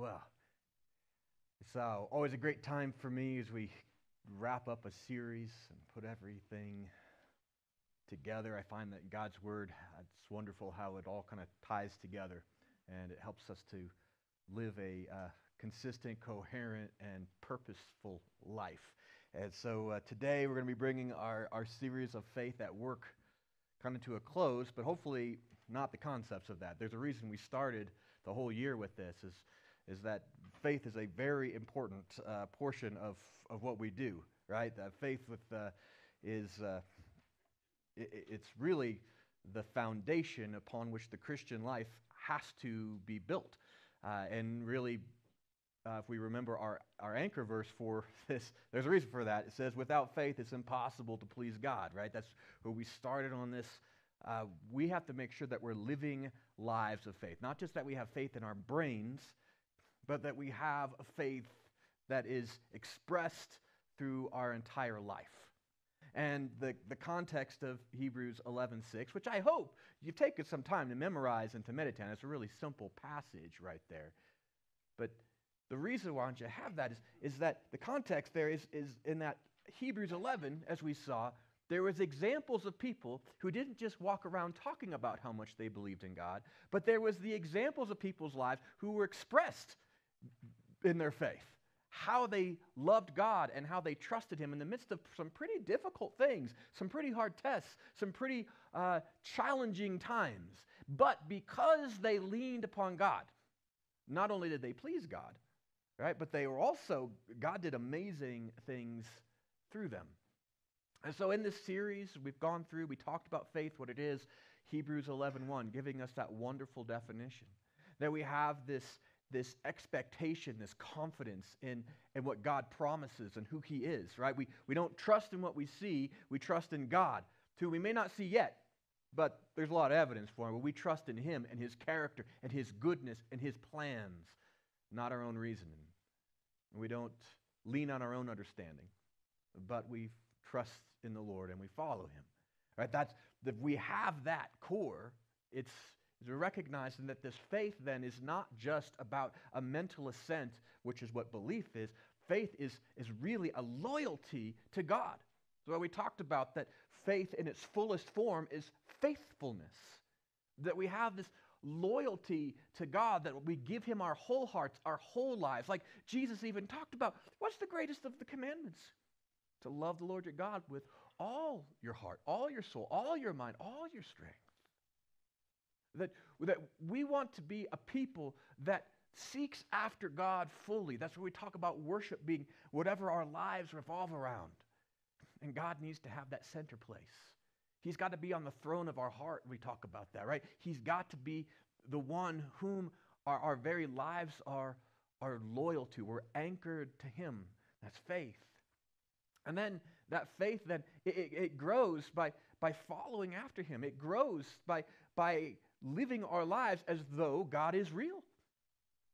Well, it's uh, always a great time for me as we wrap up a series and put everything together. I find that God's Word, it's wonderful how it all kind of ties together and it helps us to live a uh, consistent, coherent, and purposeful life. And so uh, today we're going to be bringing our, our series of faith at work kind of to a close, but hopefully not the concepts of that. There's a reason we started the whole year with this is, is that faith is a very important uh, portion of, of what we do, right? That faith with, uh, is, uh, it, it's really the foundation upon which the Christian life has to be built. Uh, and really, uh, if we remember our, our anchor verse for this, there's a reason for that. It says, without faith, it's impossible to please God, right? That's where we started on this uh, we have to make sure that we're living lives of faith. Not just that we have faith in our brains, but that we have a faith that is expressed through our entire life. And the, the context of Hebrews 11:6, which I hope you've taken some time to memorize and to meditate on. It's a really simple passage right there. But the reason why don't you have that is, is that the context there is, is in that Hebrews 11, as we saw, there was examples of people who didn't just walk around talking about how much they believed in God, but there was the examples of people's lives who were expressed in their faith, how they loved God and how they trusted Him in the midst of some pretty difficult things, some pretty hard tests, some pretty uh, challenging times. But because they leaned upon God, not only did they please God, right, but they were also, God did amazing things through them. And so in this series, we've gone through, we talked about faith, what it is, Hebrews 11.1, giving us that wonderful definition. That we have this, this expectation, this confidence in, in what God promises and who he is, right? We, we don't trust in what we see, we trust in God, who we may not see yet, but there's a lot of evidence for him. But we trust in him and his character and his goodness and his plans, not our own reasoning. We don't lean on our own understanding, but we trust in the Lord and we follow him. Right? That's if we have that core, it's is recognizing that this faith then is not just about a mental assent, which is what belief is. Faith is, is really a loyalty to God. So we talked about that faith in its fullest form is faithfulness. That we have this loyalty to God, that we give Him our whole hearts, our whole lives. Like Jesus even talked about, what's the greatest of the commandments? to love the Lord your God with all your heart, all your soul, all your mind, all your strength. That, that we want to be a people that seeks after God fully. That's where we talk about worship being whatever our lives revolve around. And God needs to have that center place. He's got to be on the throne of our heart. We talk about that, right? He's got to be the one whom our, our very lives are, are loyal to. We're anchored to Him. That's faith. And then that faith then it, it, it, grows by, by following after him. It grows by, by living our lives as though God is real.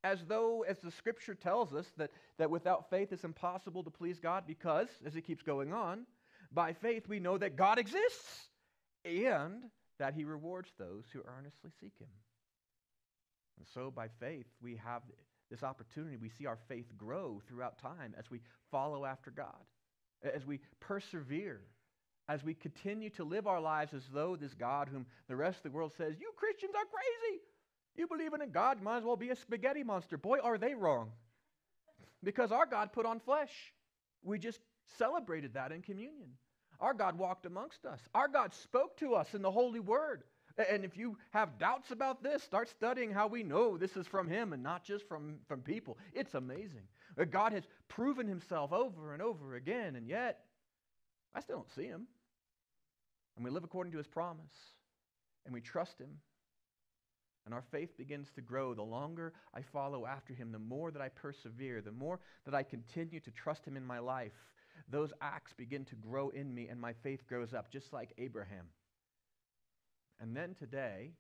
As though, as the scripture tells us, that, that without faith it's impossible to please God because, as it keeps going on, by faith we know that God exists and that he rewards those who earnestly seek him. And so by faith we have this opportunity. We see our faith grow throughout time as we follow after God as we persevere, as we continue to live our lives as though this God, whom the rest of the world says, You Christians are crazy. You believe in a God, might as well be a spaghetti monster. Boy, are they wrong. Because our God put on flesh. We just celebrated that in communion. Our God walked amongst us. Our God spoke to us in the Holy Word. And if you have doubts about this, start studying how we know this is from Him and not just from, from people. It's amazing. Uh, God has proven himself over and over again, and yet I still don't see him. And we live according to his promise, and we trust him. And our faith begins to grow. The longer I follow after him, the more that I persevere, the more that I continue to trust him in my life, those acts begin to grow in me, and my faith grows up, just like Abraham. And then today,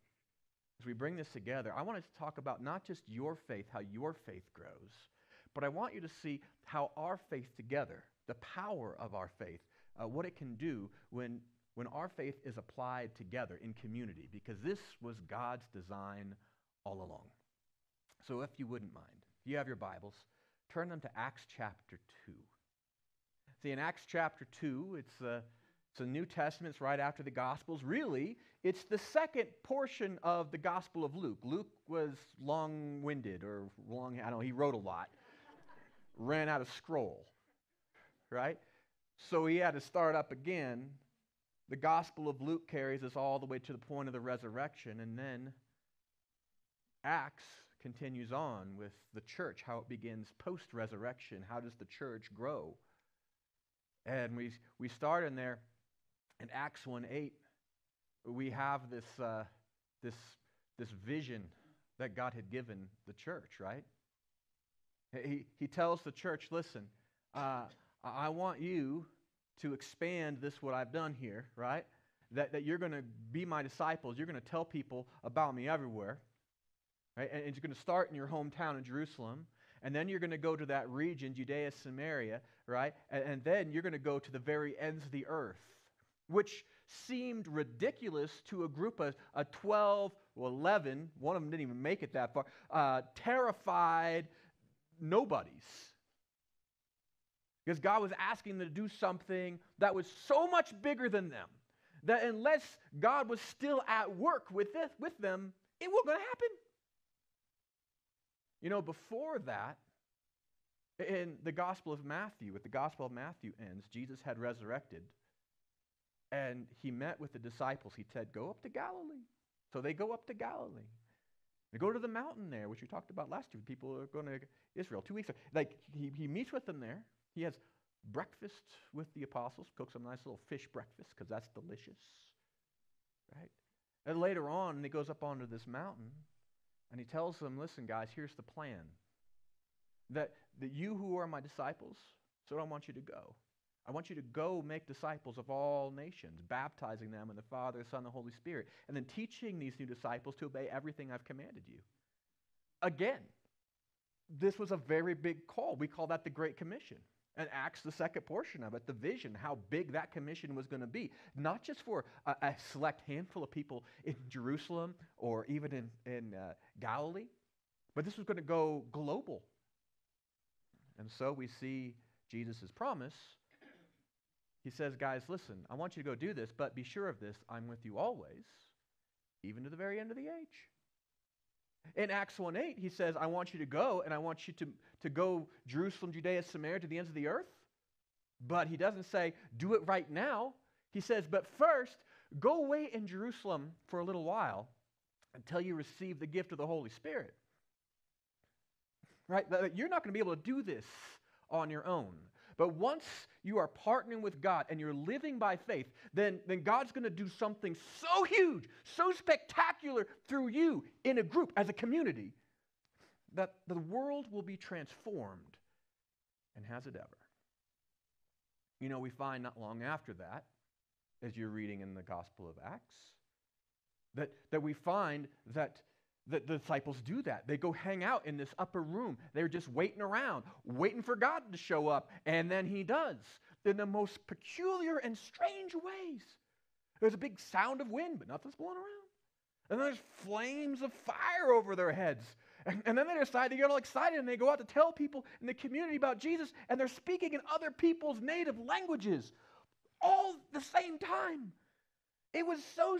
as we bring this together, I want to talk about not just your faith, how your faith grows, but I want you to see how our faith together, the power of our faith, uh, what it can do when, when our faith is applied together in community, because this was God's design all along. So if you wouldn't mind, If you have your Bibles, turn them to Acts chapter 2. See, in Acts chapter 2, it's a, it's a New Testament, it's right after the Gospels. Really, it's the second portion of the Gospel of Luke. Luke was long winded, or long, I don't know, he wrote a lot, ran out of scroll, right? So he had to start up again. The Gospel of Luke carries us all the way to the point of the resurrection, and then Acts continues on with the church, how it begins post resurrection. How does the church grow? And we, we start in there in Acts 1 8. We have this, uh, this, this vision that God had given the church, right? He, he tells the church, listen, uh, I want you to expand this, what I've done here, right? That, that you're going to be my disciples. You're going to tell people about me everywhere. Right? And, and you're going to start in your hometown in Jerusalem. And then you're going to go to that region, Judea, Samaria, right? And, and then you're going to go to the very ends of the earth, which seemed ridiculous to a group of a 12 or 11, one of them didn't even make it that far, uh, terrified nobodies. Because God was asking them to do something that was so much bigger than them that unless God was still at work with, with them, it wasn't going to happen. You know, before that, in the Gospel of Matthew, with the Gospel of Matthew ends, Jesus had resurrected and he met with the disciples. He said, Go up to Galilee. So they go up to Galilee. They go to the mountain there, which we talked about last year. People are going to Israel two weeks ago. Like he, he meets with them there. He has breakfast with the apostles, cooks them a nice little fish breakfast because that's delicious. Right? And later on, he goes up onto this mountain and he tells them, Listen, guys, here's the plan. That, that you who are my disciples, so I want you to go. I want you to go make disciples of all nations, baptizing them in the Father, the Son, and the Holy Spirit, and then teaching these new disciples to obey everything I've commanded you. Again, this was a very big call. We call that the Great Commission. And Acts, the second portion of it, the vision, how big that commission was going to be. Not just for a, a, select handful of people in Jerusalem or even in, in uh, Galilee, but this was going to go global. And so we see Jesus' promise. He says, Guys, listen, I want you to go do this, but be sure of this I'm with you always, even to the very end of the age. In Acts 1 8, he says, I want you to go, and I want you to, to go Jerusalem, Judea, Samaria, to the ends of the earth. But he doesn't say, do it right now. He says, but first, go away in Jerusalem for a little while until you receive the gift of the Holy Spirit. Right? You're not going to be able to do this on your own. But once you are partnering with God and you're living by faith, then, then God's going to do something so huge, so spectacular through you in a group, as a community, that the world will be transformed. And has it ever? You know, we find not long after that, as you're reading in the Gospel of Acts, that, that we find that the, the disciples do that. They go hang out in this upper room. They're just waiting around, waiting for God to show up, and then He does in the most peculiar and strange ways. There's a big sound of wind, but nothing's blowing around. And then there's flames of fire over their heads. And, and, then they decide to get all excited and they go out to tell people in the community about Jesus, and they're speaking in other people's native languages all the same time. It was so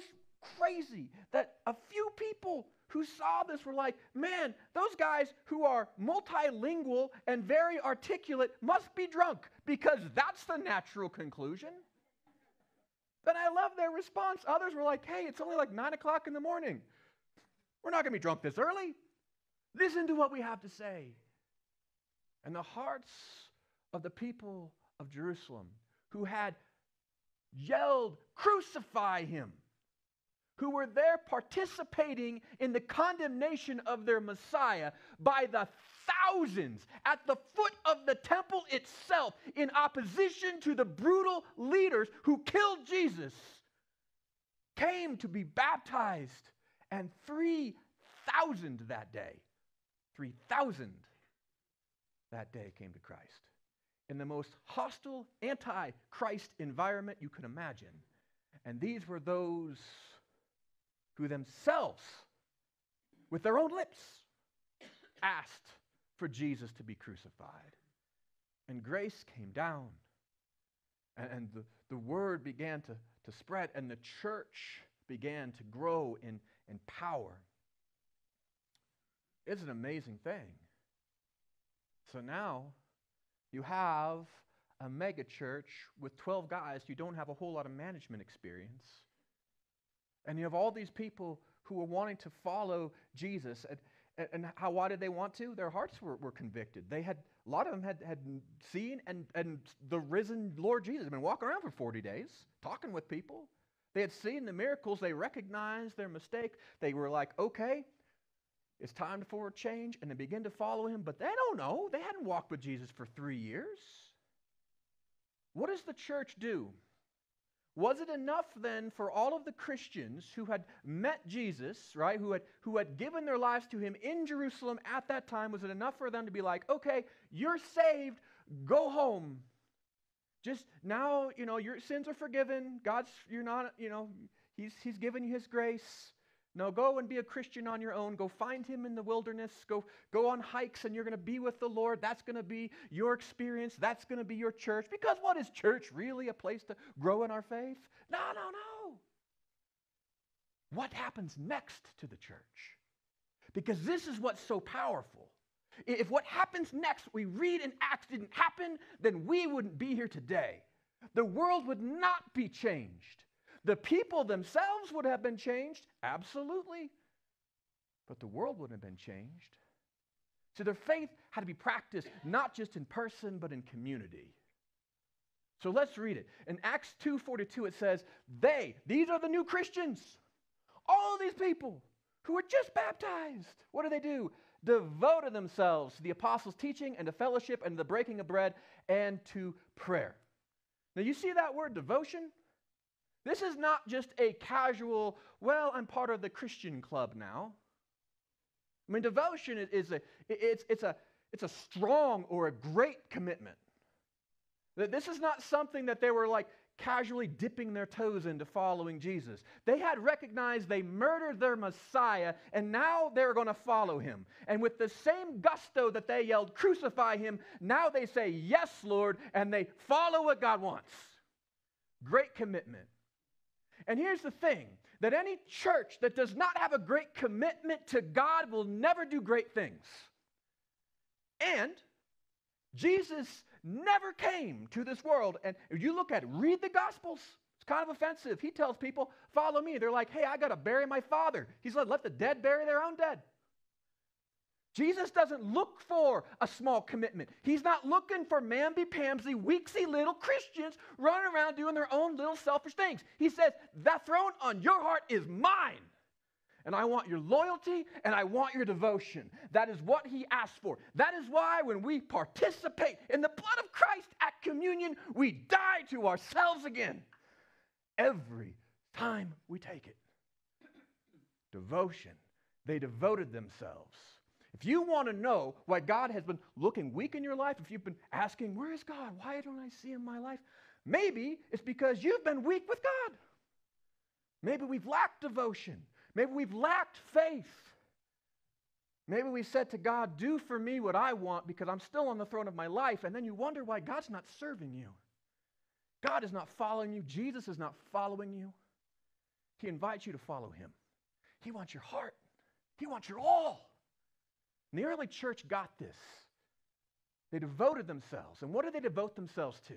crazy that a few people who saw this were like, man, those guys who are multilingual and very articulate must be drunk because that's the natural conclusion. Then I love their response. Others were like, hey, it's only like nine o'clock in the morning. We're not going to be drunk this early. Listen to what we have to say. And the hearts of the people of Jerusalem who had yelled, Crucify him! Who were there participating in the condemnation of their Messiah by the thousands at the foot of the temple itself in opposition to the brutal leaders who killed Jesus, came to be baptized, and 3,000 that day, 3,000 that day came to Christ. In the most hostile, anti Christ environment you can imagine. And these were those who themselves, with their own lips, asked for Jesus to be crucified. And grace came down. And, and the, the word began to, to spread, and the church began to grow in, in power. It's an amazing thing. So now you have a mega church with 12 guys who don't have a whole lot of management experience. And you have all these people who are wanting to follow Jesus. And, and how, why did they want to? Their hearts were, were convicted. They had, a lot of them had, had seen and, and the risen Lord Jesus. Had been walking around for 40 days, talking with people. They had seen the miracles. They recognized their mistake. They were like, okay, it's time for a change. And they begin to follow him. But they don't know. They hadn't walked with Jesus for three years. What does the church do? Was it enough then for all of the Christians who had met Jesus, right, who had, who had given their lives to him in Jerusalem at that time, was it enough for them to be like, okay, you're saved, go home? Just now, you know, your sins are forgiven. God's, you're not, you know, he's, he's given you his grace. No, go and be a Christian on your own. Go find him in the wilderness. Go, go on hikes and you're going to be with the Lord. That's going to be your experience. That's going to be your church. Because what is church really? A place to grow in our faith? No, no, no. What happens next to the church? Because this is what's so powerful. If what happens next we read in Acts didn't happen, then we wouldn't be here today. The world would not be changed. The people themselves would have been changed, absolutely. But the world wouldn't have been changed. So their faith had to be practiced not just in person, but in community. So let's read it. In Acts 2:42 it says, "They, these are the new Christians. All these people who were just baptized. What do they do? Devoted themselves to the apostles' teaching and to fellowship and to the breaking of bread and to prayer." Now you see that word devotion? This is not just a casual, well, I'm part of the Christian club now. I mean, devotion is a, it's, it's a, it's a strong or a great commitment. This is not something that they were like casually dipping their toes into following Jesus. They had recognized they murdered their Messiah, and now they're going to follow him. And with the same gusto that they yelled, Crucify him, now they say, Yes, Lord, and they follow what God wants. Great commitment. And here's the thing that any church that does not have a great commitment to God will never do great things. And Jesus never came to this world. And if you look at it, read the Gospels. It's kind of offensive. He tells people, Follow me. They're like, Hey, I got to bury my father. He's like, Let the dead bury their own dead. Jesus doesn't look for a small commitment. He's not looking for mamby-pamsy, weaksy little Christians running around doing their own little selfish things. He says, That throne on your heart is mine. And I want your loyalty and I want your devotion. That is what he asked for. That is why when we participate in the blood of Christ at communion, we die to ourselves again every time we take it. Devotion. They devoted themselves. If you want to know why God has been looking weak in your life, if you've been asking, Where is God? Why don't I see him in my life? Maybe it's because you've been weak with God. Maybe we've lacked devotion. Maybe we've lacked faith. Maybe we said to God, Do for me what I want because I'm still on the throne of my life. And then you wonder why God's not serving you. God is not following you. Jesus is not following you. He invites you to follow him. He wants your heart, He wants your all. And the early church got this. They devoted themselves. And what did they devote themselves to?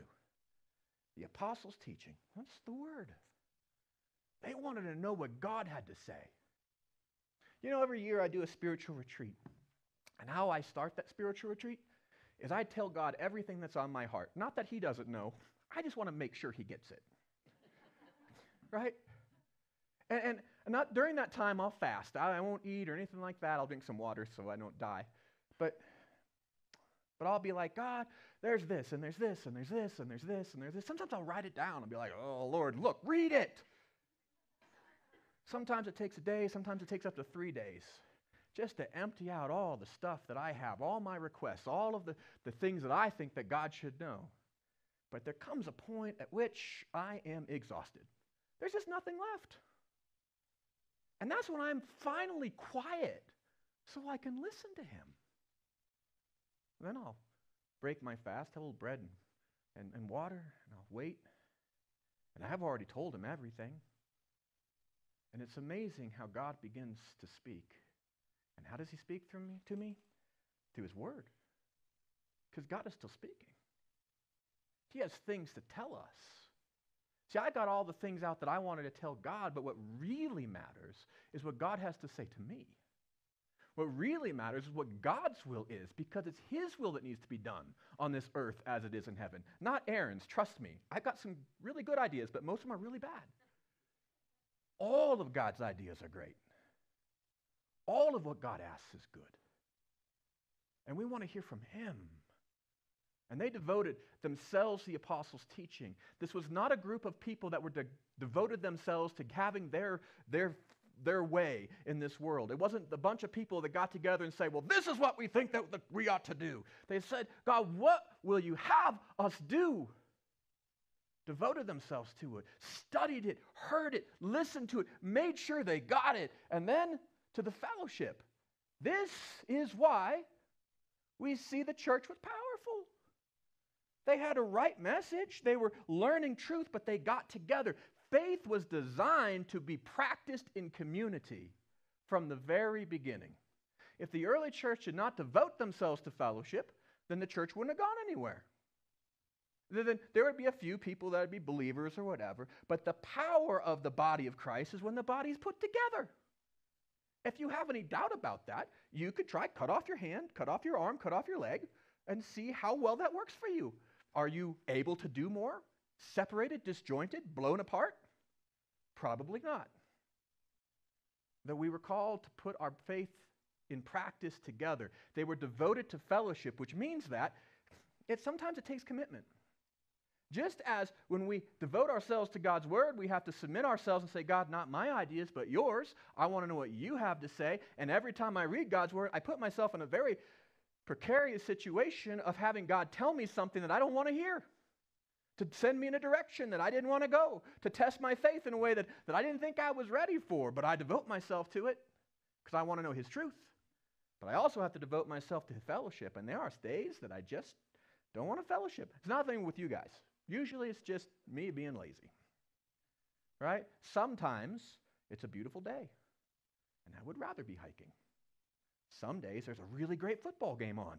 The apostles' teaching. What's the word? They wanted to know what God had to say. You know, every year I do a spiritual retreat. And how I start that spiritual retreat is I tell God everything that's on my heart. Not that He doesn't know, I just want to make sure He gets it. right? And, and not, during that time, I'll fast. I, I won't eat or anything like that. I'll drink some water so I don't die. But, but I'll be like, God, there's this, and there's this, and there's this, and there's this, and there's this. Sometimes I'll write it down and be like, oh, Lord, look, read it. Sometimes it takes a day, sometimes it takes up to three days just to empty out all the stuff that I have, all my requests, all of the, the things that I think that God should know. But there comes a point at which I am exhausted. There's just nothing left. And that's when I'm finally quiet so I can listen to him. And then I'll break my fast, have a little bread and, and, and water, and I'll wait. And I have already told him everything. And it's amazing how God begins to speak. And how does he speak through me, to me? Through his word. Because God is still speaking. He has things to tell us. See, I got all the things out that I wanted to tell God, but what really matters is what God has to say to me. What really matters is what God's will is, because it's His will that needs to be done on this earth as it is in heaven, not Aaron's. Trust me. I've got some really good ideas, but most of them are really bad. All of God's ideas are great. All of what God asks is good. And we want to hear from Him. And they devoted themselves to the apostles' teaching. This was not a group of people that were de- devoted themselves to having their, their, their way in this world. It wasn't a bunch of people that got together and say, Well, this is what we think that we ought to do. They said, God, what will you have us do? Devoted themselves to it, studied it, heard it, listened to it, made sure they got it, and then to the fellowship. This is why we see the church was powerful. They had a right message, they were learning truth, but they got together. Faith was designed to be practiced in community from the very beginning. If the early church did not devote themselves to fellowship, then the church wouldn't have gone anywhere. Then there would be a few people that would be believers or whatever, but the power of the body of Christ is when the body is put together. If you have any doubt about that, you could try cut off your hand, cut off your arm, cut off your leg, and see how well that works for you. Are you able to do more? Separated, disjointed, blown apart? Probably not. That we were called to put our faith in practice together. They were devoted to fellowship, which means that it sometimes it takes commitment. Just as when we devote ourselves to God's word, we have to submit ourselves and say, God, not my ideas, but yours. I want to know what you have to say. And every time I read God's word, I put myself in a very precarious situation of having God tell me something that I don't want to hear, to send me in a direction that I didn't want to go, to test my faith in a way that, that I didn't think I was ready for, but I devote myself to it because I want to know His truth. But I also have to devote myself to fellowship, and there are days that I just don't want to fellowship. It's nothing with you guys. Usually it's just me being lazy. Right? Sometimes it's a beautiful day, and I would rather be hiking. Some days there's a really great football game on.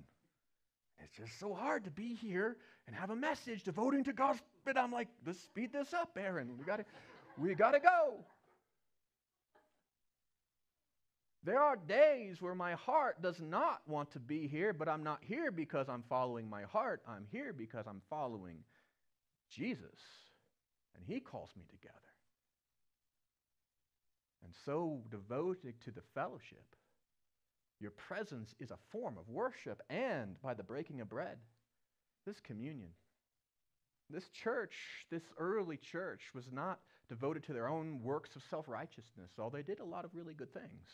It's just so hard to be here and have a message devoting to God's. But I'm like, let's speed this up, Aaron. We gotta, we gotta go. There are days where my heart does not want to be here, but I'm not here because I'm following my heart. I'm here because I'm following Jesus, and He calls me together. And so devoted to the fellowship your presence is a form of worship and by the breaking of bread. This communion. This church, this early church, was not devoted to their own works of self righteousness, although they did a lot of really good things.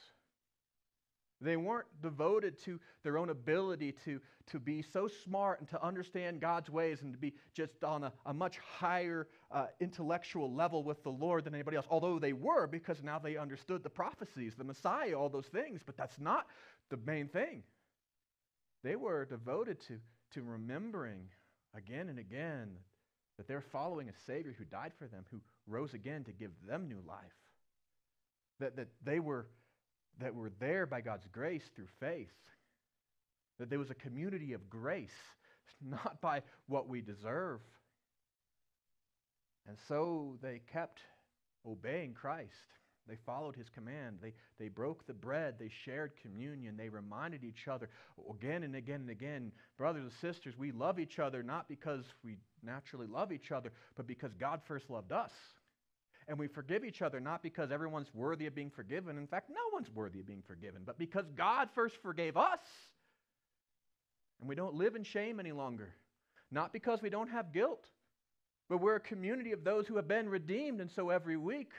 They weren't devoted to their own ability to, to be so smart and to understand God's ways and to be just on a, a much higher uh, intellectual level with the Lord than anybody else. Although they were, because now they understood the prophecies, the Messiah, all those things. But that's not the main thing. They were devoted to, to remembering again and again that they're following a Savior who died for them, who rose again to give them new life. That, that they were that were there by God's grace through faith. That there was a community of grace, not by what we deserve. And so they kept obeying Christ. They followed his command. They, they broke the bread. They shared communion. They reminded each other again and again and again, brothers and sisters, we love each other not because we naturally love each other, but because God first loved us. And we forgive each other not because everyone's worthy of being forgiven. In fact, no one's worthy of being forgiven, but because God first forgave us. And we don't live in shame any longer. Not because we don't have guilt, but we're a community of those who have been redeemed. And so every week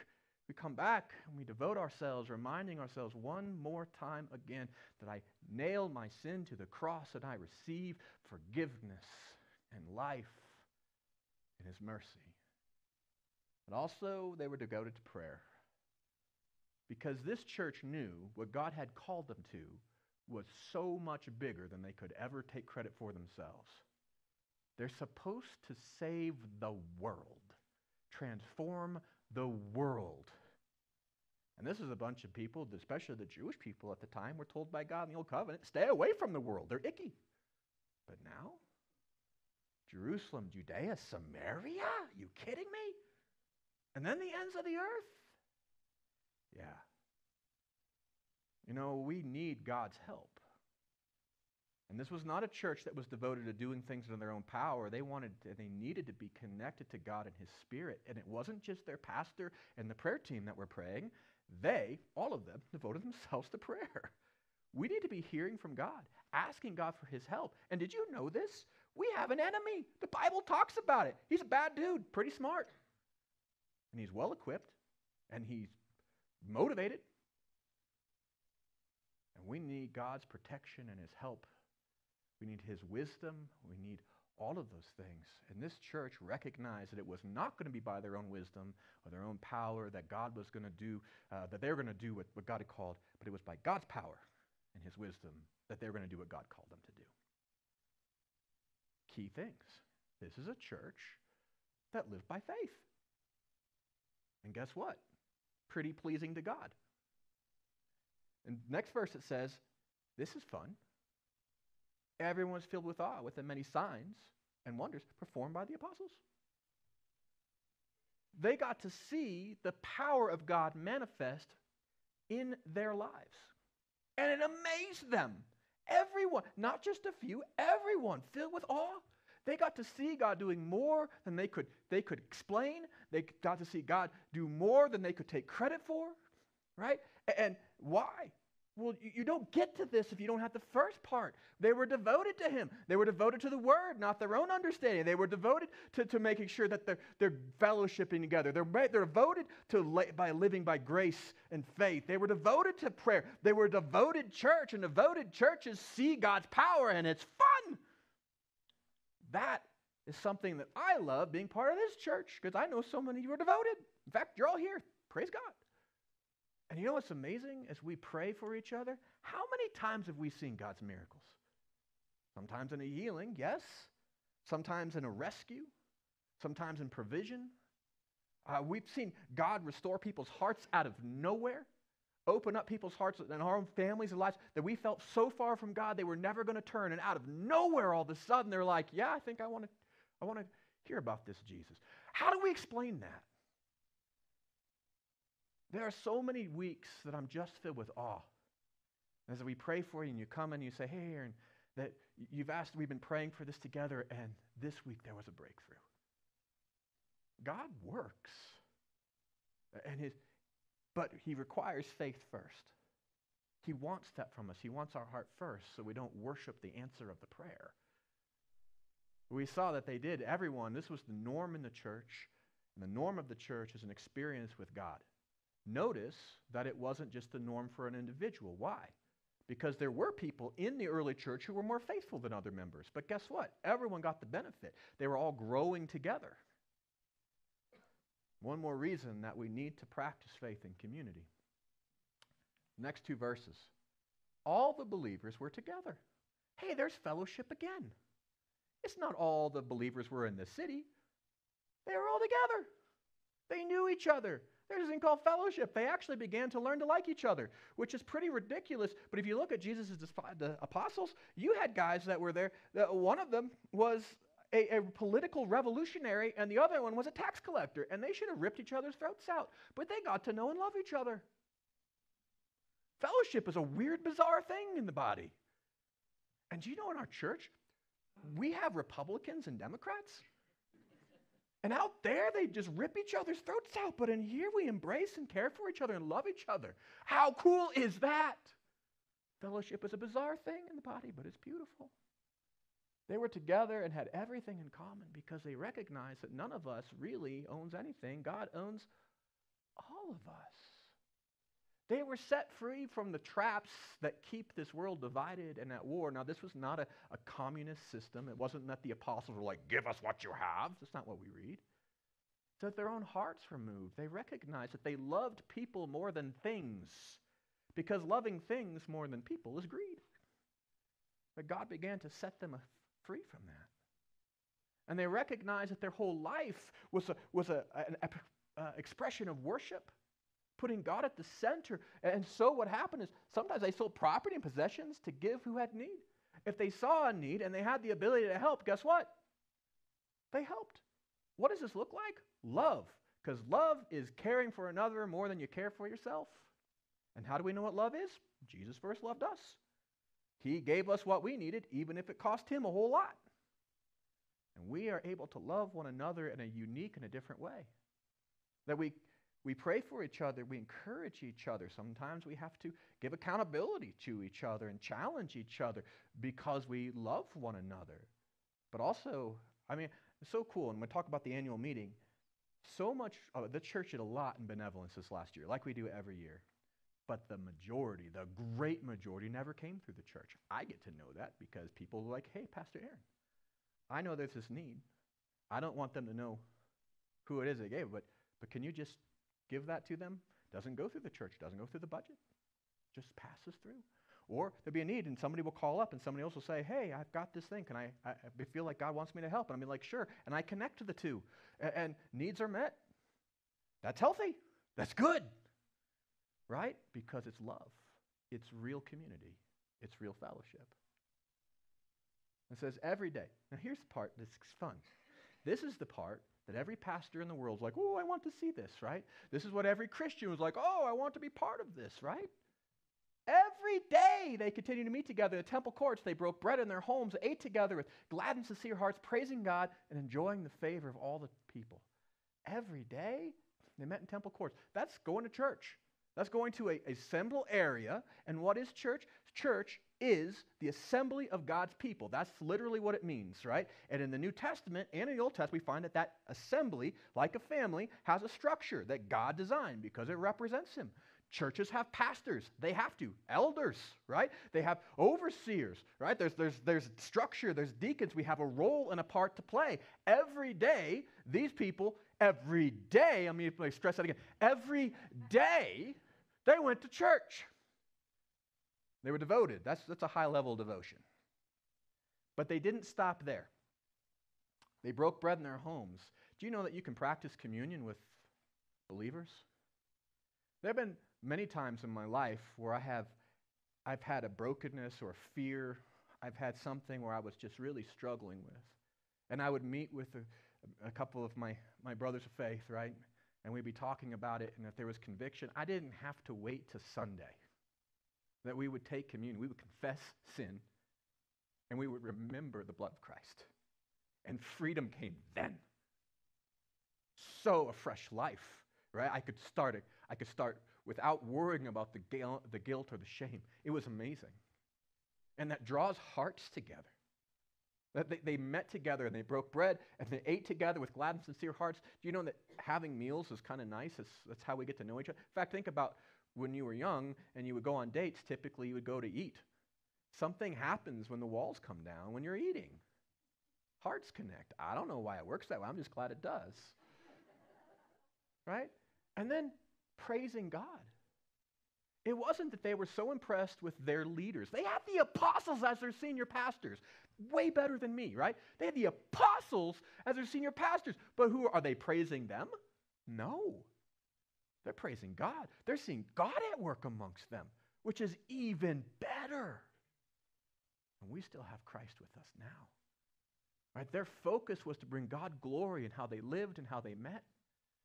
we come back and we devote ourselves, reminding ourselves one more time again that I nail my sin to the cross and I receive forgiveness and life in His mercy. But also, they were devoted to prayer. Because this church knew what God had called them to was so much bigger than they could ever take credit for themselves. They're supposed to save the world, transform the world. And this is a bunch of people, especially the Jewish people at the time, were told by God in the Old Covenant stay away from the world. They're icky. But now, Jerusalem, Judea, Samaria? You kidding me? And then the ends of the earth? Yeah. You know, we need God's help. And this was not a church that was devoted to doing things in their own power. They wanted they needed to be connected to God and his spirit. And it wasn't just their pastor and the prayer team that were praying. They, all of them, devoted themselves to prayer. We need to be hearing from God, asking God for his help. And did you know this? We have an enemy. The Bible talks about it. He's a bad dude, pretty smart. And he's well equipped and he's motivated. And we need God's protection and his help we need his wisdom. We need all of those things. And this church recognized that it was not going to be by their own wisdom or their own power that God was going to do, uh, that they were going to do what, what God had called, but it was by God's power and his wisdom that they were going to do what God called them to do. Key things. This is a church that lived by faith. And guess what? Pretty pleasing to God. And next verse it says, This is fun. Everyone was filled with awe with the many signs and wonders performed by the apostles. They got to see the power of God manifest in their lives. And it amazed them. Everyone, not just a few, everyone filled with awe. They got to see God doing more than they could, they could explain. They got to see God do more than they could take credit for, right? And why? Well, you don't get to this if you don't have the first part. They were devoted to him. They were devoted to the word, not their own understanding. They were devoted to, to making sure that they're, they're fellowshipping together. They're, they're devoted to by living by grace and faith. They were devoted to prayer. They were devoted church, and devoted churches see God's power, and it's fun. That is something that I love being part of this church because I know so many of you are devoted. In fact, you're all here. Praise God. And you know what's amazing as we pray for each other? How many times have we seen God's miracles? Sometimes in a healing, yes. Sometimes in a rescue. Sometimes in provision. Uh, we've seen God restore people's hearts out of nowhere, open up people's hearts and our own families and lives that we felt so far from God they were never going to turn. And out of nowhere, all of a sudden, they're like, "Yeah, I think I want to, I want to hear about this Jesus." How do we explain that? There are so many weeks that I'm just filled with awe. As we pray for you and you come and you say, hey, Aaron, that you've asked, we've been praying for this together, and this week there was a breakthrough. God works. And his, but he requires faith first. He wants that from us. He wants our heart first so we don't worship the answer of the prayer. We saw that they did. Everyone, this was the norm in the church. And the norm of the church is an experience with God. Notice that it wasn't just the norm for an individual. Why? Because there were people in the early church who were more faithful than other members. But guess what? Everyone got the benefit. They were all growing together. One more reason that we need to practice faith in community. Next two verses. All the believers were together. Hey, there's fellowship again. It's not all the believers were in the city, they were all together. They knew each other. There's a thing called fellowship. They actually began to learn to like each other, which is pretty ridiculous. But if you look at Jesus' the apostles, you had guys that were there. One of them was a, a, political revolutionary, and the other one was a tax collector, and they should have ripped each other's throats out. But they got to know and love each other. Fellowship is a weird, bizarre thing in the body. And do you know in our church, we have Republicans and Democrats? And out there, they just rip each other's throats out. But in here, we embrace and care for each other and love each other. How cool is that? Fellowship is a bizarre thing in the body, but it's beautiful. They were together and had everything in common because they recognized that none of us really owns anything. God owns all of us. They were set free from the traps that keep this world divided and at war. Now, this was not a, a communist system. It wasn't that the apostles were like, give us what you have. That's not what we read. So their own hearts were moved. They recognized that they loved people more than things. Because loving things more than people is greed. But God began to set them free from that. And they recognized that their whole life was, a, was a, an uh, expression of worship, putting God at the center. And so what happened is sometimes they sold property and possessions to give who had need. If they saw a need and they had the ability to help, guess what? They helped. What does this look like? Love. Because love is caring for another more than you care for yourself. And how do we know what love is? Jesus first loved us. He gave us what we needed, even if it cost him a whole lot. And we are able to love one another in a unique and a different way. That we, we pray for each other, we encourage each other. Sometimes we have to give accountability to each other and challenge each other because we love one another. But also, I mean, it's so cool. And we talk about the annual meeting. So much, uh, the church did a lot in benevolence this last year, like we do every year. But the majority, the great majority, never came through the church. I get to know that because people are like, hey, Pastor Aaron, I know there's this need. I don't want them to know who it is they gave, but, but can you just give that to them? Doesn't go through the church, doesn't go through the budget, just passes through. Or there'll be a need, and somebody will call up, and somebody else will say, Hey, I've got this thing. Can I, I, I feel like God wants me to help? And I'm like, Sure. And I connect to the two, and, and needs are met. That's healthy. That's good. Right? Because it's love, it's real community, it's real fellowship. It says every day. Now, here's the part that's fun. This is the part that every pastor in the world is like, oh, I want to see this, right? This is what every Christian was like, oh, I want to be part of this, right? Every day they continued to meet together in the temple courts. They broke bread in their homes, ate together with glad and sincere hearts, praising God and enjoying the favor of all the people. Every day they met in temple courts. That's going to church. That's going to a, a assemble area. And what is church? Church is the assembly of God's people. That's literally what it means, right? And in the New Testament and in the Old Testament, we find that that assembly, like a family, has a structure that God designed because it represents Him. Churches have pastors. They have to. Elders, right? They have overseers, right? There's, there's, there's structure, there's deacons. We have a role and a part to play. Every day, these people, every day, I mean, let me stress that again, every day, they went to church. They were devoted. That's, that's a high level devotion. But they didn't stop there. They broke bread in their homes. Do you know that you can practice communion with believers? There have been many times in my life where I have I've had a brokenness or fear. I've had something where I was just really struggling with. And I would meet with a, a couple of my, my brothers of faith, right? And we'd be talking about it. And if there was conviction, I didn't have to wait to Sunday that we would take communion, we would confess sin, and we would remember the blood of Christ. And freedom came then. So a fresh life, right? I could start it. I could start without worrying about the guilt, the guilt or the shame. It was amazing. And that draws hearts together. That they, they met together and they broke bread and they ate together with glad and sincere hearts. Do you know that having meals is kind of nice? It's, that's how we get to know each other. In fact, think about when you were young and you would go on dates, typically you would go to eat. Something happens when the walls come down when you're eating. Hearts connect. I don't know why it works that way. I'm just glad it does. right? And then praising God. It wasn't that they were so impressed with their leaders. They had the apostles as their senior pastors. Way better than me, right? They had the apostles as their senior pastors. But who are they praising them? No. They're praising God. They're seeing God at work amongst them, which is even better. And we still have Christ with us now. Right? Their focus was to bring God glory in how they lived and how they met.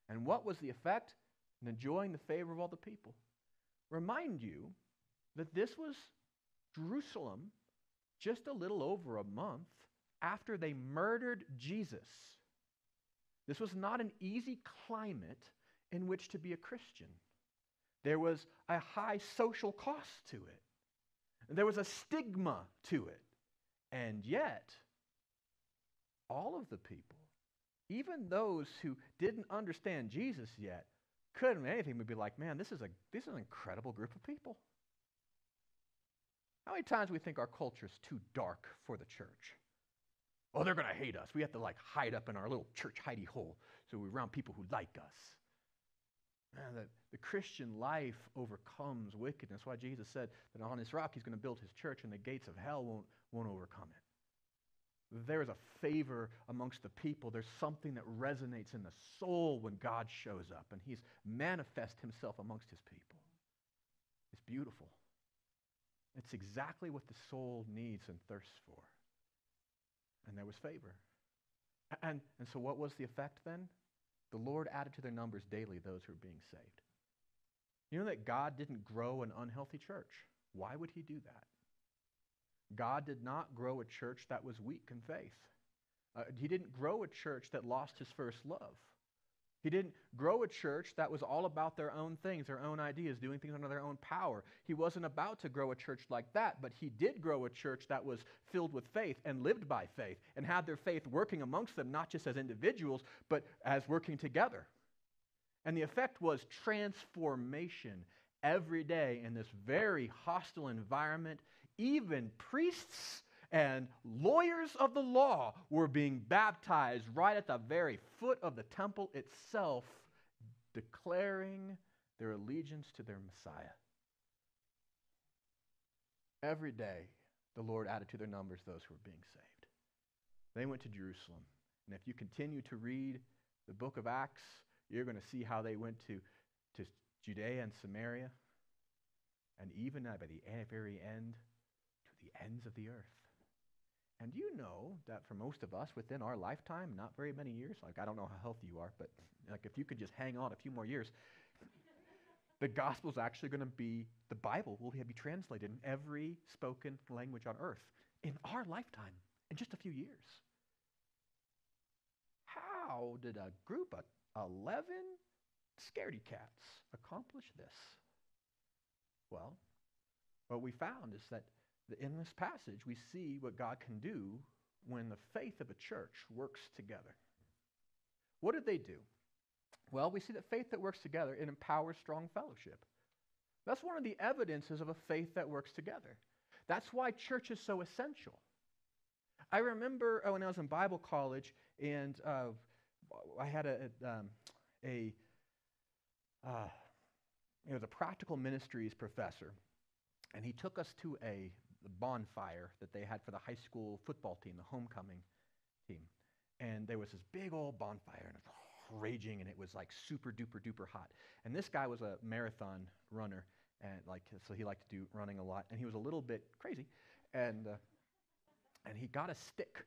And what was the effect? In enjoying the favor of all the people. Remind you that this was Jerusalem just a little over a month after they murdered Jesus. This was not an easy climate in which to be a Christian. There was a high social cost to it. There was a stigma to it. And yet, all of the people, even those who didn't understand Jesus yet, couldn't anything would be like, man, this is, a, this is an incredible group of people. How many times we think our culture is too dark for the church? Oh, they're going to hate us. We have to like hide up in our little church hidey hole so we're around people who like us. Man, the, The Christian life overcomes wickedness. Why Jesus said that on this rock he's going to build his church and the gates of hell won't, won't overcome it. There is a favor amongst the people. There's something that resonates in the soul when God shows up and he's manifest himself amongst his people. It's beautiful. It's exactly what the soul needs and thirsts for. And there was favor. And, and so, what was the effect then? The Lord added to their numbers daily those who were being saved. You know that God didn't grow an unhealthy church. Why would he do that? God did not grow a church that was weak in faith. Uh, he didn't grow a church that lost his first love. He didn't grow a church that was all about their own things, their own ideas, doing things under their own power. He wasn't about to grow a church like that, but he did grow a church that was filled with faith and lived by faith and had their faith working amongst them, not just as individuals, but as working together. And the effect was transformation every day in this very hostile environment. Even priests and lawyers of the law were being baptized right at the very foot of the temple itself, declaring their allegiance to their Messiah. Every day, the Lord added to their numbers those who were being saved. They went to Jerusalem. And if you continue to read the book of Acts, you're going to see how they went to, to Judea and Samaria, and even by the very end, to the ends of the earth. And you know that for most of us, within our lifetime, not very many years, like I don't know how healthy you are, but like if you could just hang on a few more years, the gospel is actually going to be, the Bible will be translated in every spoken language on earth in our lifetime, in just a few years. How did a group of 11 scaredy cats accomplish this? Well, what we found is that in this passage, we see what God can do when the faith of a church works together. What did they do? Well, we see that faith that works together, it empowers strong fellowship. That's one of the evidences of a faith that works together. That's why church is so essential. I remember uh, when I was in Bible college, and uh, I had a, um, a uh, a practical ministries professor, and he took us to a the bonfire that they had for the high school football team, the homecoming team. And there was this big old bonfire and it was raging and it was like super duper duper hot. And this guy was a marathon runner and like so he liked to do running a lot and he was a little bit crazy and uh, and he got a stick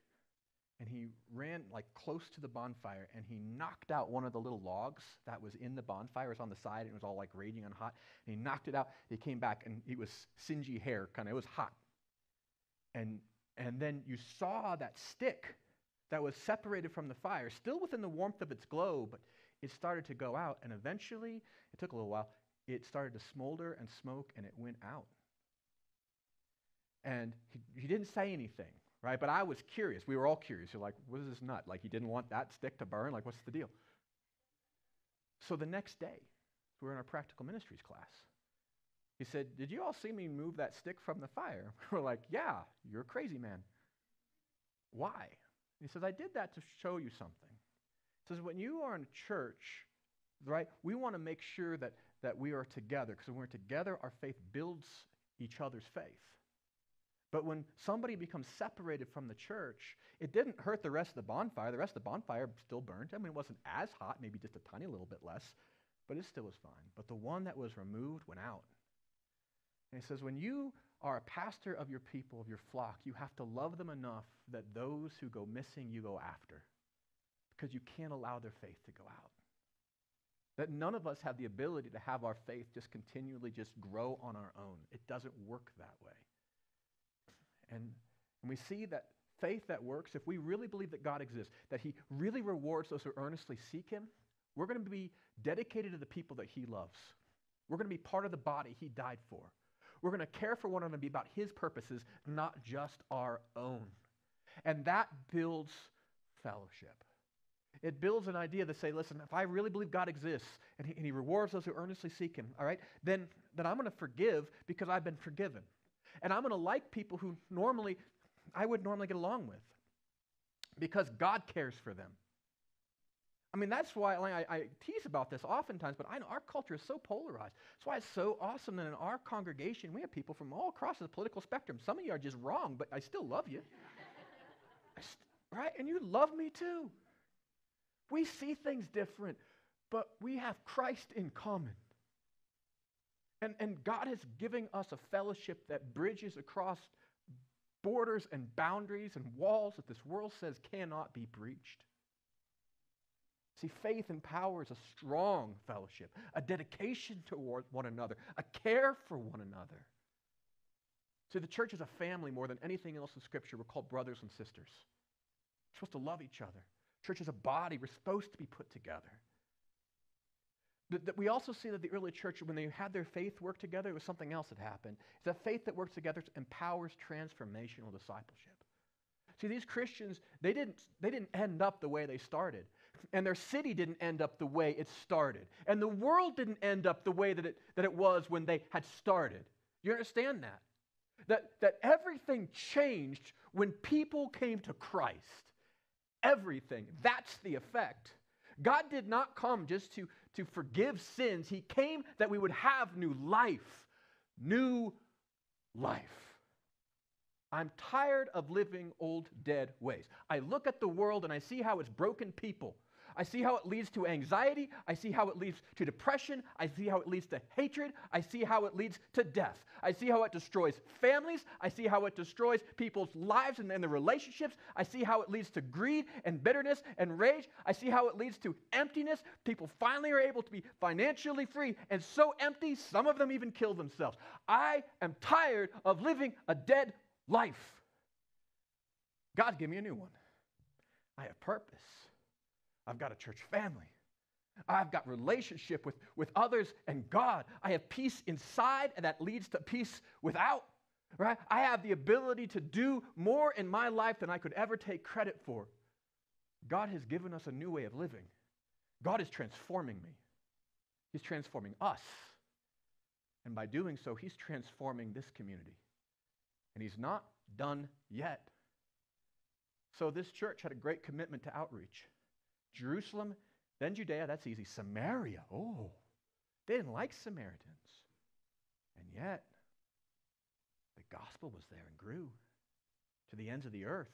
and he ran like close to the bonfire and he knocked out one of the little logs that was in the bonfire. It was on the side and it was all like raging and hot. And he knocked it out. He came back and it was singy hair, kind of. It was hot. And, and then you saw that stick that was separated from the fire, still within the warmth of its glow, but it started to go out. And eventually, it took a little while, it started to smolder and smoke, and it went out. And he, he didn't say anything, right? But I was curious. We were all curious. You're like, what is this nut? Like, he didn't want that stick to burn? Like, what's the deal? So the next day, we were in our practical ministries class. He said, Did you all see me move that stick from the fire? We're like, Yeah, you're a crazy man. Why? He says, I did that to show you something. He says, When you are in a church, right, we want to make sure that, that we are together because when we're together, our faith builds each other's faith. But when somebody becomes separated from the church, it didn't hurt the rest of the bonfire. The rest of the bonfire still burned. I mean, it wasn't as hot, maybe just a tiny little bit less, but it still was fine. But the one that was removed went out. And he says, when you are a pastor of your people, of your flock, you have to love them enough that those who go missing, you go after. Because you can't allow their faith to go out. That none of us have the ability to have our faith just continually just grow on our own. It doesn't work that way. And, and we see that faith that works, if we really believe that God exists, that He really rewards those who earnestly seek Him, we're going to be dedicated to the people that He loves. We're going to be part of the body He died for. We're going to care for one another and be about His purposes, not just our own. And that builds fellowship. It builds an idea to say, listen, if I really believe God exists and he, and he rewards those who earnestly seek Him, all right, then, then I'm going to forgive because I've been forgiven. And I'm going to like people who normally I would normally get along with because God cares for them. I mean, that's why like, I, I, tease about this oftentimes, but I know our culture is so polarized. That's why it's so awesome that in our congregation we have people from all across the political spectrum. Some of you are just wrong, but I still love you. st- right? And you love me too. We see things different, but we have Christ in common. And, and God is giving us a fellowship that bridges across borders and boundaries and walls that this world says cannot be breached. See, faith empowers a strong fellowship, a dedication toward one another, a care for one another. See, the church is a family more than anything else in Scripture. We're called brothers and sisters. We're supposed to love each other. Church is a body. We're supposed to be put together. But we also see that the early church, when they had their faith work together, it was something else that happened. It's that faith that works together empowers transformational discipleship. See, these Christians, they didn't, they didn't end up the way they started. And their city didn't end up the way it started. And the world didn't end up the way that it, that it was when they had started. You understand that? That, that everything changed when people came to Christ. Everything. That's the effect. God did not come just to, to forgive sins, He came that we would have new life. New life. I'm tired of living old, dead ways. I look at the world and I see how it's broken people. I see how it leads to anxiety. I see how it leads to depression. I see how it leads to hatred. I see how it leads to death. I see how it destroys families. I see how it destroys people's lives and, and their relationships. I see how it leads to greed and bitterness and rage. I see how it leads to emptiness. People finally are able to be financially free and so empty, some of them even kill themselves. I am tired of living a dead life. God, give me a new one. I have purpose. I've got a church family. I've got relationship with, with others and God. I have peace inside, and that leads to peace without. Right? I have the ability to do more in my life than I could ever take credit for. God has given us a new way of living. God is transforming me. He's transforming us. And by doing so, He's transforming this community. And He's not done yet. So, this church had a great commitment to outreach. Jerusalem, then Judea, that's easy. Samaria, oh, they didn't like Samaritans. And yet, the gospel was there and grew to the ends of the earth.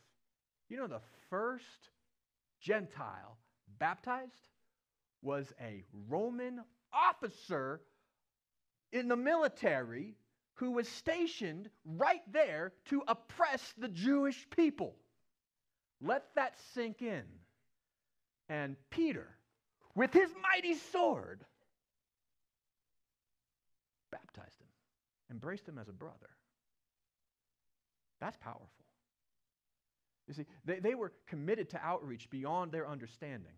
You know, the first Gentile baptized was a Roman officer in the military who was stationed right there to oppress the Jewish people. Let that sink in. And Peter, with his mighty sword, baptized him, embraced him as a brother. That's powerful. You see, they, they were committed to outreach beyond their understanding.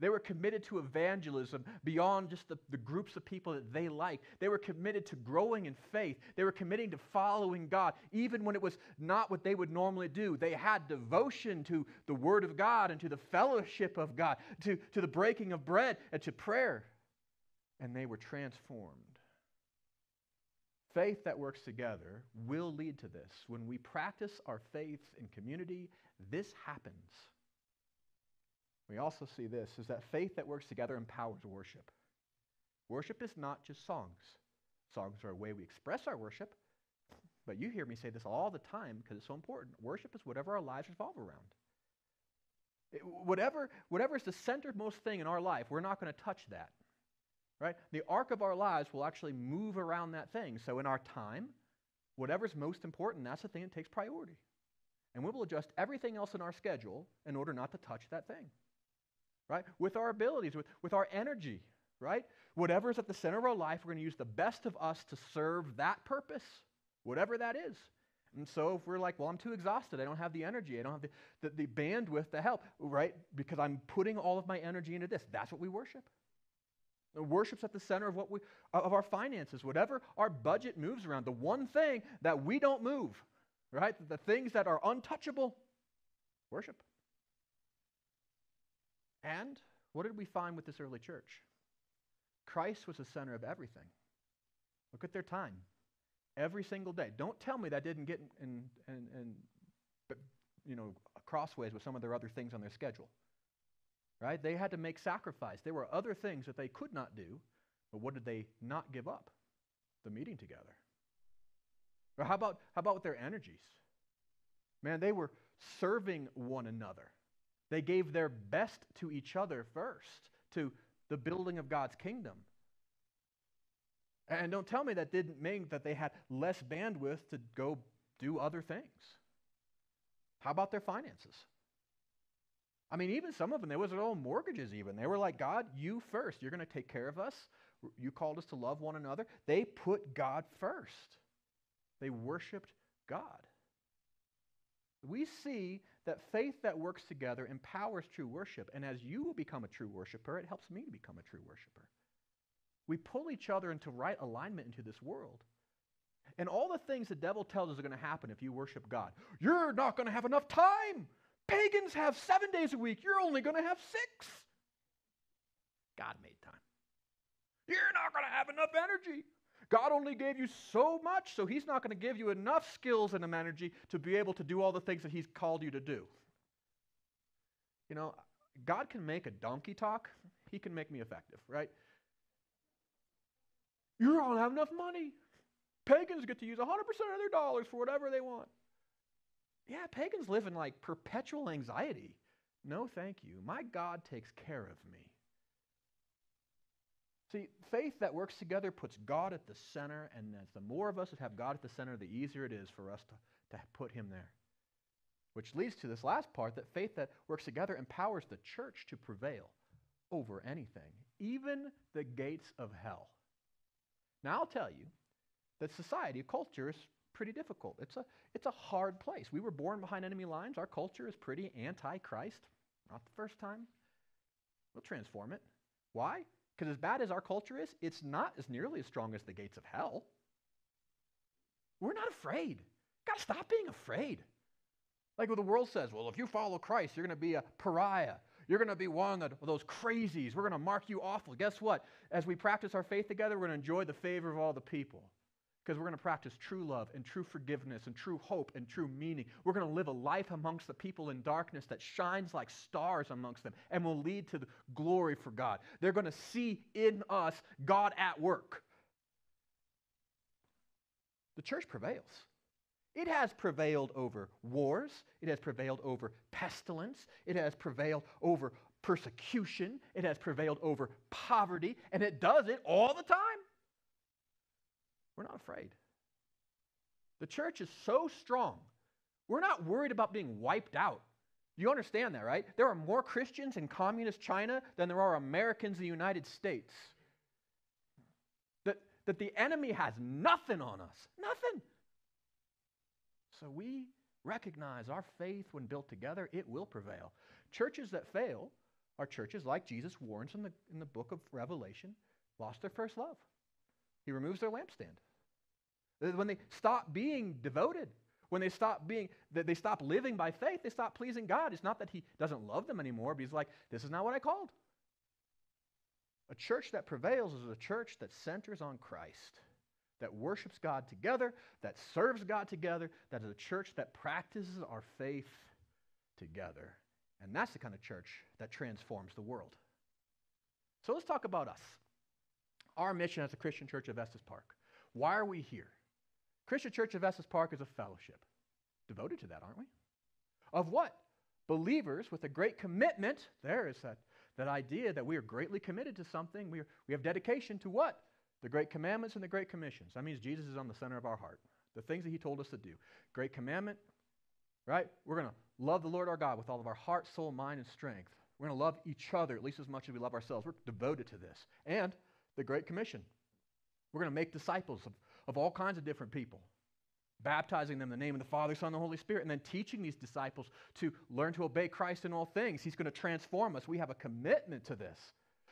They were committed to evangelism beyond just the, the groups of people that they liked. They were committed to growing in faith. They were committing to following God, even when it was not what they would normally do. They had devotion to the Word of God and to the fellowship of God, to, to the breaking of bread and to prayer. And they were transformed. Faith that works together will lead to this. When we practice our faith in community, this happens. We also see this is that faith that works together empowers worship. Worship is not just songs. Songs are a way we express our worship, but you hear me say this all the time because it's so important. Worship is whatever our lives revolve around. It, whatever, whatever is the centermost thing in our life, we're not going to touch that. Right? The arc of our lives will actually move around that thing. So in our time, whatever's most important, that's the thing that takes priority. And we will adjust everything else in our schedule in order not to touch that thing right? With our abilities, with, with our energy, right? Whatever is at the center of our life, we're going to use the best of us to serve that purpose, whatever that is. And so if we're like, well, I'm too exhausted, I don't have the energy, I don't have the, the, the bandwidth to help, right? Because I'm putting all of my energy into this. That's what we worship. Worship's at the center of what we of our finances. Whatever our budget moves around, the one thing that we don't move, right? The things that are untouchable, worship. And what did we find with this early church? Christ was the center of everything. Look at their time. Every single day. Don't tell me that didn't get in, in, in you know, crossways with some of their other things on their schedule. right? They had to make sacrifice. There were other things that they could not do, but what did they not give up? The meeting together. Or how about, how about with their energies? Man, they were serving one another. They gave their best to each other first, to the building of God's kingdom. And don't tell me that didn't mean that they had less bandwidth to go do other things. How about their finances? I mean, even some of them, there was their own mortgages, even. They were like, God, you first. You're going to take care of us. You called us to love one another. They put God first, they worshiped God. We see that faith that works together empowers true worship. And as you will become a true worshiper, it helps me to become a true worshiper. We pull each other into right alignment into this world. And all the things the devil tells us are going to happen if you worship God. You're not going to have enough time. Pagans have seven days a week. You're only going to have six. God made time. You're not going to have enough energy. God only gave you so much, so He's not going to give you enough skills and energy to be able to do all the things that He's called you to do. You know, God can make a donkey talk, He can make me effective, right? You don't have enough money. Pagans get to use 100% of their dollars for whatever they want. Yeah, pagans live in like perpetual anxiety. No, thank you. My God takes care of me. See, faith that works together puts God at the center, and the more of us that have God at the center, the easier it is for us to, to put Him there. Which leads to this last part that faith that works together empowers the church to prevail over anything, even the gates of hell. Now, I'll tell you that society, culture, is pretty difficult. It's a, it's a hard place. We were born behind enemy lines. Our culture is pretty anti Christ. Not the first time. We'll transform it. Why? Because as bad as our culture is, it's not as nearly as strong as the gates of hell. We're not afraid. Got to stop being afraid. Like what the world says, well, if you follow Christ, you're to be a pariah. You're going to be one of those crazies. We're going to mark you awful. Guess what? As we practice our faith together, we're going to enjoy the favor of all the people because we're going to practice true love and true forgiveness and true hope and true meaning. We're going to live a life amongst the people in darkness that shines like stars amongst them and will lead to the glory for God. They're going to see in us God at work. The church prevails. It has prevailed over wars, it has prevailed over pestilence, it has prevailed over persecution, it has prevailed over poverty, and it does it all the time. We're not afraid. The church is so strong. We're not worried about being wiped out. You understand that, right? There are more Christians in communist China than there are Americans in the United States. That, that the enemy has nothing on us. Nothing. So we recognize our faith, when built together, it will prevail. Churches that fail are churches like Jesus warns in the, in the book of Revelation, lost their first love. He removes their lampstand. When they stop being devoted, when they stop being, they stop living by faith, they stop pleasing God. It's not that He doesn't love them anymore, but He's like, this is not what I called. A church that prevails is a church that centers on Christ, that worships God together, that serves God together, that is a church that practices our faith together. And that's the kind of church that transforms the world. So let's talk about us. Our mission as a Christian church of Estes Park. Why are we here? Christian Church of Estes Park is a fellowship. Devoted to that, aren't we? Of what? Believers with a great commitment. There is that, that idea that we are greatly committed to something. We, are, we have dedication to what? The great commandments and the great commissions. That means Jesus is on the center of our heart. The things that he told us to do. Great commandment, right? We're going to love the Lord our God with all of our heart, soul, mind, and strength. We're going to love each other at least as much as we love ourselves. We're devoted to this. And the Great Commission. We're going to make disciples of of all kinds of different people, baptizing them in the name of the Father, Son, and the Holy Spirit, and then teaching these disciples to learn to obey Christ in all things. He's going to transform us. We have a commitment to this.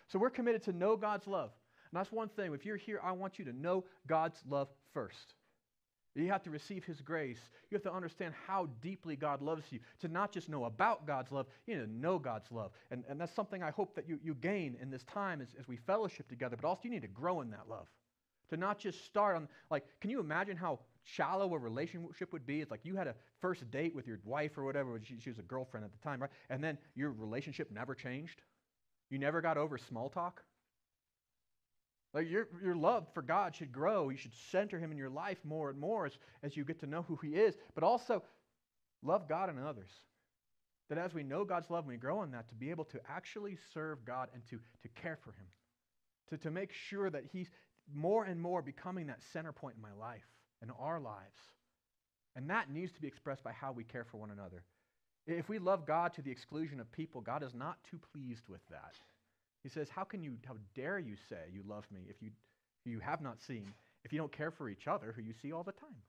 So we're committed to know God's love. And that's one thing. If you're here, I want you to know God's love first. You have to receive His grace. You have to understand how deeply God loves you. To not just know about God's love, you need to know God's love. And, and that's something I hope that you, you gain in this time as, as we fellowship together, but also you need to grow in that love. To not just start on, like, can you imagine how shallow a relationship would be? It's like you had a first date with your wife or whatever, she, she was a girlfriend at the time, right? And then your relationship never changed. You never got over small talk? Like your, your love for God should grow. You should center Him in your life more and more as, as you get to know who He is. But also, love God and others. That as we know God's love and we grow in that, to be able to actually serve God and to, to care for Him. To, to make sure that He's more and more becoming that center point in my life and our lives. And that needs to be expressed by how we care for one another. If we love God to the exclusion of people, God is not too pleased with that. He says, How can you, how dare you say you love me if you, you have not seen, if you don't care for each other who you see all the time?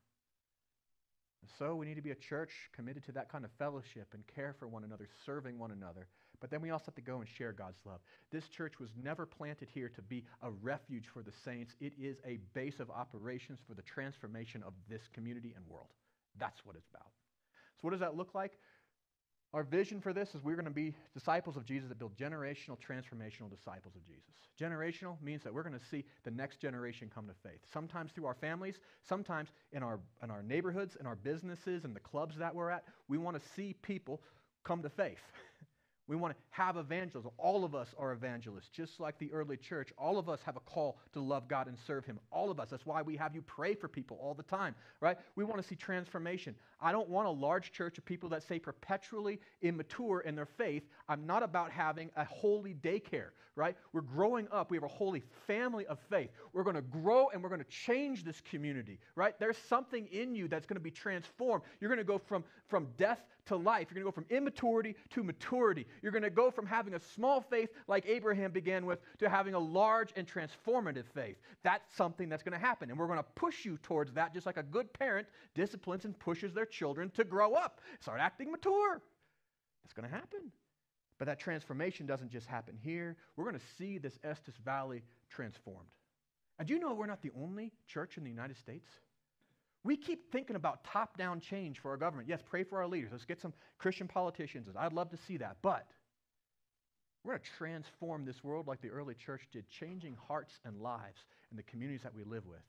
So we need to be a church committed to that kind of fellowship and care for one another, serving one another. But then we also have to go and share God's love. This church was never planted here to be a refuge for the saints. It is a base of operations for the transformation of this community and world. That's what it's about. So, what does that look like? Our vision for this is we're going to be disciples of Jesus that build generational, transformational disciples of Jesus. Generational means that we're going to see the next generation come to faith. Sometimes through our families, sometimes in our, in our neighborhoods, in our businesses, and the clubs that we're at. We want to see people come to faith. We want to have evangelism. All of us are evangelists, just like the early church. All of us have a call to love God and serve Him. All of us. That's why we have you pray for people all the time, right? We want to see transformation. I don't want a large church of people that say perpetually immature in their faith. I'm not about having a holy daycare, right? We're growing up. We have a holy family of faith. We're going to grow and we're going to change this community, right? There's something in you that's going to be transformed. You're going to go from, from death to life. You're going to go from immaturity to maturity. You're going to go from having a small faith like Abraham began with to having a large and transformative faith. That's something that's going to happen. And we're going to push you towards that just like a good parent disciplines and pushes their children to grow up, start acting mature. That's going to happen. But that transformation doesn't just happen here. We're going to see this Estes Valley transformed. And do you know we're not the only church in the United States? We keep thinking about top down change for our government. Yes, pray for our leaders. Let's get some Christian politicians. I'd love to see that. But we're going to transform this world like the early church did, changing hearts and lives in the communities that we live with.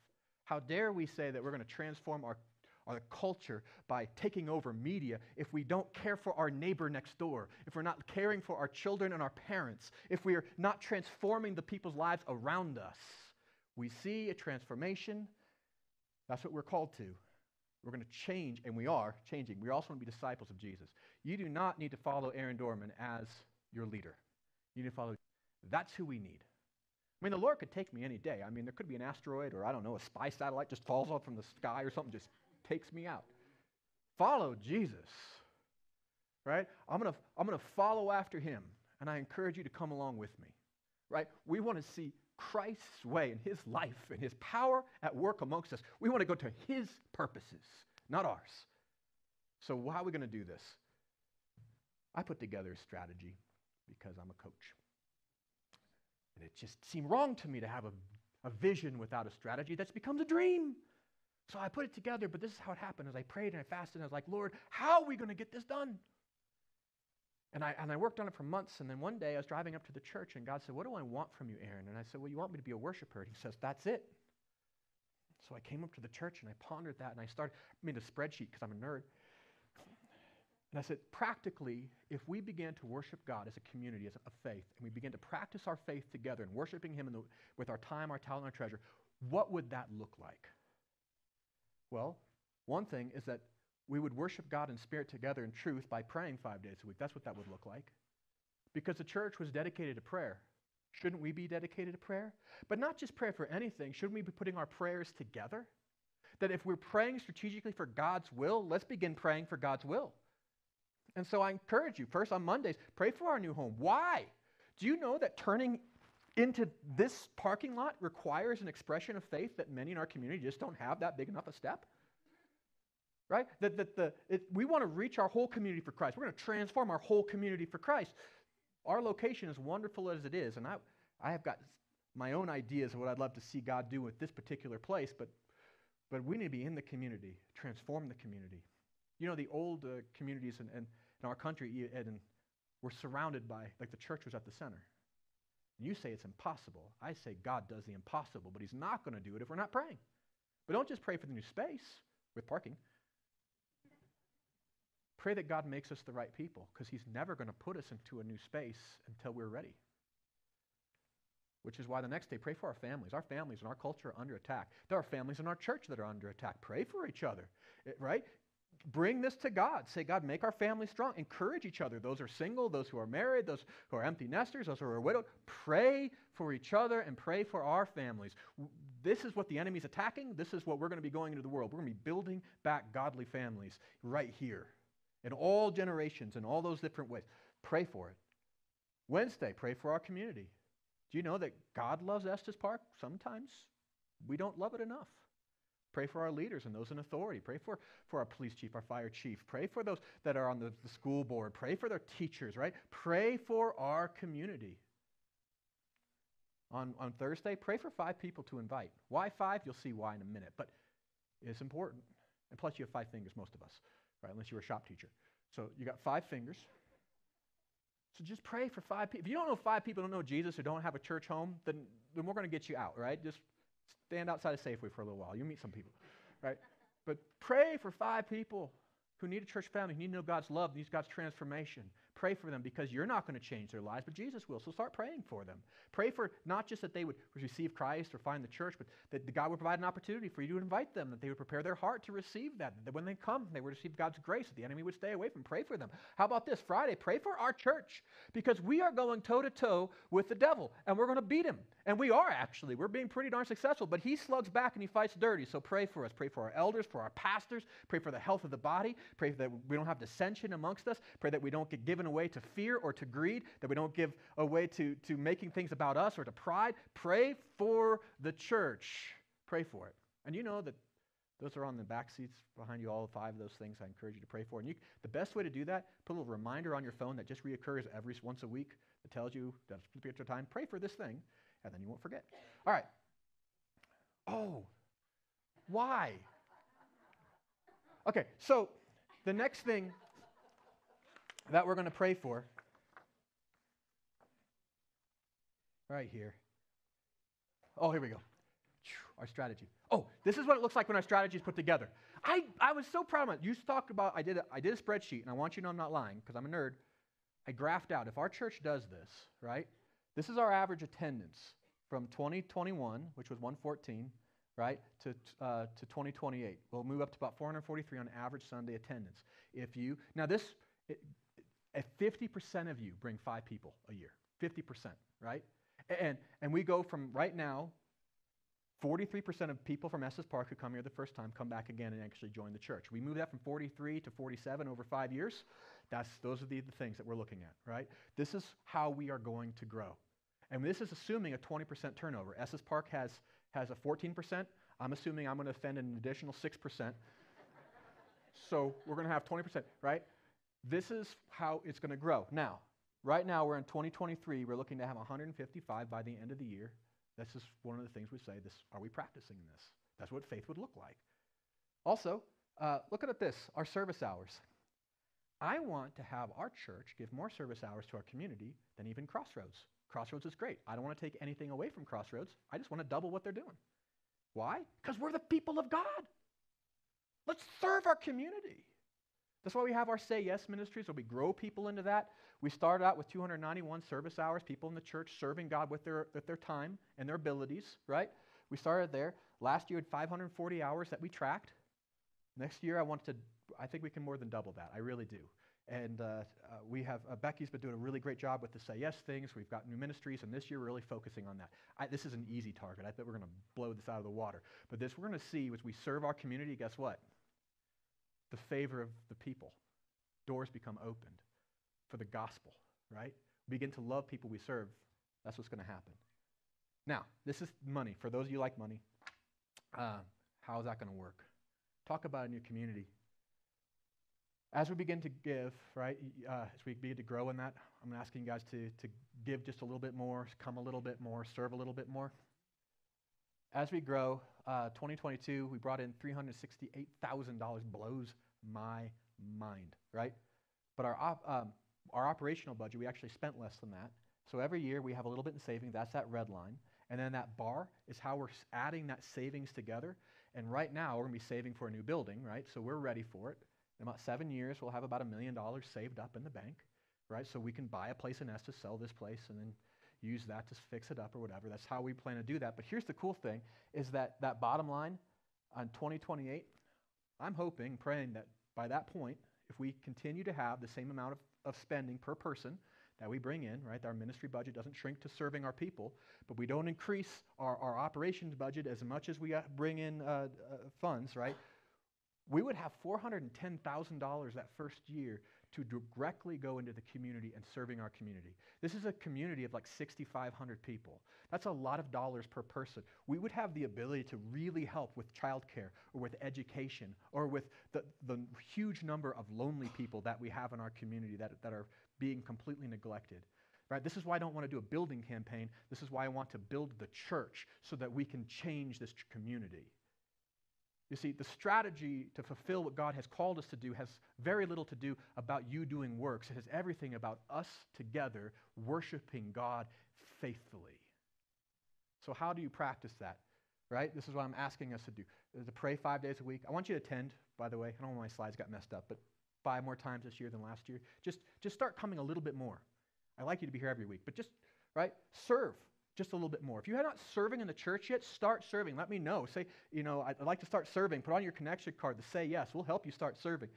How dare we say that we're going to transform our, our culture by taking over media if we don't care for our neighbor next door, if we're not caring for our children and our parents, if we are not transforming the people's lives around us? We see a transformation that's what we're called to. We're going to change, and we are changing. We also want to be disciples of Jesus. You do not need to follow Aaron Dorman as your leader. You need to follow. That's who we need. I mean, the Lord could take me any day. I mean, there could be an asteroid or, I don't know, a spy satellite just falls off from the sky or something, just takes me out. Follow Jesus, right? I'm going to I'm going to follow after him, and I encourage you to come along with me, right? We want to see Christ's way and his life and his power at work amongst us. We want to go to his purposes, not ours. So, how are we going to do this? I put together a strategy because I'm a coach. And it just seemed wrong to me to have a, a vision without a strategy. That's becomes a dream. So I put it together, but this is how it happened. As I prayed and I fasted, and I was like, Lord, how are we going to get this done? And I, and I worked on it for months. And then one day I was driving up to the church, and God said, What do I want from you, Aaron? And I said, Well, you want me to be a worshiper. And he says, That's it. So I came up to the church and I pondered that, and I started, I made a spreadsheet because I'm a nerd. And I said, practically, if we began to worship God as a community, as a faith, and we began to practice our faith together and worshiping Him the, with our time, our talent, our treasure, what would that look like? Well, one thing is that we would worship God in spirit together in truth by praying five days a week. That's what that would look like. Because the church was dedicated to prayer. Shouldn't we be dedicated to prayer? But not just prayer for anything. Shouldn't we be putting our prayers together? That if we're praying strategically for God's will, let's begin praying for God's will. And so I encourage you, first on Mondays, pray for our new home. Why? Do you know that turning into this parking lot requires an expression of faith that many in our community just don't have that big enough a step? Right? That, that the, it, we want to reach our whole community for Christ. We're going to transform our whole community for Christ. Our location, as wonderful as it is, and I, I have got my own ideas of what I'd love to see God do with this particular place, but, but we need to be in the community, transform the community. You know, the old uh, communities in, in, in, our country, and we're surrounded by, like the church was at the center. You say it's impossible. I say God does the impossible, but He's not going to do it if we're not praying. But don't just pray for the new space with parking. Pray that God makes us the right people because He's never going to put us into a new space until we're ready. which is why the next day, pray for our families. Our families and our culture are under attack. There are families in our church that are under attack. Pray for each other, eh, right? Bring this to God. Say, God, make our families strong. Encourage each other. Those who are single, those who are married, those who are empty nesters, those who are widowed. Pray for each other and pray for our families. This is what the enemy's attacking. This is what we're going to be going into the world. We're going to be building back godly families right here in all generations, in all those different ways. Pray for it. Wednesday, pray for our community. Do you know that God loves Estes Park? Sometimes we don't love it enough. Pray for our leaders and those in authority. Pray for, for our police chief, our fire chief. Pray for those that are on the, the school board. Pray for their teachers, right? Pray for our community. On, on Thursday, pray for five people to invite. Why five? You'll see why in a minute. But it's important. And plus, you have five fingers, most of us, right? Unless you were a shop teacher. So you got five fingers. So just pray for five people. If you don't know five people don't know Jesus or don't have a church home, then, then we're going to get you out, right? Just stand outside of Safeway for a little while. You'll meet some people, right? But pray for five people who need a church family, who need to know God's love, need God's transformation. Pray for them because you're not going to change their lives, but Jesus will. So start praying for them. Pray for not just that they would receive Christ or find the church, but that God would provide an opportunity for you to invite them, that they would prepare their heart to receive that, that when they come, they would receive God's grace, that the enemy would stay away from. Pray for them. How about this? Friday, pray for our church because we are going toe to toe with the devil and we're going to beat him. And we are actually. We're being pretty darn successful, but he slugs back and he fights dirty. So pray for us. Pray for our elders, for our pastors. Pray for the health of the body. Pray that we don't have dissension amongst us. Pray that we don't get given away to fear or to greed, that we don't give away to, to making things about us or to pride. Pray for the church. Pray for it. And you know that those are on the back seats behind you, all five of those things I encourage you to pray for. And you, the best way to do that, put a little reminder on your phone that just reoccurs every once a week that tells you that a particular time. Pray for this thing and then you won't forget. All right. Oh, why? Okay, so the next thing that we're going to pray for, right here. Oh, here we go. Our strategy. Oh, this is what it looks like when our strategy is put together. I, I was so proud of it. You talked about, I did, a, I did a spreadsheet, and I want you to know I'm not lying because I'm a nerd. I graphed out, if our church does this, right, this is our average attendance from 2021, which was 114, right, to, uh, to 2028. We'll move up to about 443 on average Sunday attendance. If you, now this, it, if 50% of you bring five people a year, 50%, right? And, and we go from right now, 43% of people from Estes Park who come here the first time come back again and actually join the church. We move that from 43 to 47 over five years. That's, those are the, the things that we're looking at, right? This is how we are going to grow. And this is assuming a 20% turnover. Estes Park has, has a 14%. I'm assuming I'm going to offend an additional 6%. so we're going to have 20%, right? This is how it's going to grow. Now, right now we're in 2023. We're looking to have 155 by the end of the year. This is one of the things we say. This are we practicing this? That's what faith would look like. Also, uh, look at this: our service hours. I want to have our church give more service hours to our community than even Crossroads. Crossroads is great. I don't want to take anything away from Crossroads. I just want to double what they're doing. Why? Because we're the people of God. Let's serve our community. That's why we have our Say Yes ministries, where we grow people into that. We started out with 291 service hours, people in the church serving God with their, with their time and their abilities, right? We started there. Last year, had 540 hours that we tracked. Next year, I want to, I think we can more than double that. I really do. And uh, uh, we have, uh, Becky's been doing a really great job with the Say Yes things. We've got new ministries, and this year we're really focusing on that. I, this is an easy target. I think we're going to blow this out of the water. But this we're going to see as we serve our community, guess what? The favor of the people. Doors become opened for the gospel, right? We begin to love people we serve. That's what's going to happen. Now, this is money. For those of you like money, uh, how is that going to work? Talk about in your community as we begin to give, right, uh, as we begin to grow in that, I'm asking you guys to, to give just a little bit more, come a little bit more, serve a little bit more. As we grow, uh, 2022, we brought in $368,000. Blows my mind, right? But our, op, um, our operational budget, we actually spent less than that. So every year we have a little bit in savings. That's that red line. And then that bar is how we're adding that savings together. And right now we're going to be saving for a new building, right? So we're ready for it. In about seven years, we'll have about a million dollars saved up in the bank, right? So we can buy a place in Estes, sell this place, and then, use that to fix it up or whatever. That's how we plan to do that. But here's the cool thing is that that bottom line on 2028, I'm hoping, praying that by that point, if we continue to have the same amount of, of spending per person that we bring in, right? Our ministry budget doesn't shrink to serving our people, but we don't increase our, our operations budget as much as we uh, bring in uh, uh, funds, right? We would have $410,000 that first year to directly go into the community and serving our community. This is a community of like 6,500 people. That's a lot of dollars per person. We would have the ability to really help with childcare or with education or with the, the huge number of lonely people that we have in our community that, that are being completely neglected. Right? This is why I don't want to do a building campaign. This is why I want to build the church so that we can change this community. You see, the strategy to fulfill what God has called us to do has very little to do about you doing works. It has everything about us together worshiping God faithfully. So, how do you practice that? Right? This is what I'm asking us to do. To pray five days a week. I want you to attend, by the way. I don't know why my slides got messed up, but five more times this year than last year. Just, just start coming a little bit more. I like you to be here every week, but just, right? Serve just a little bit more. If you're not serving in the church yet, start serving. Let me know. Say, you know, I'd like to start serving. Put on your connection card to say yes. We'll help you start serving.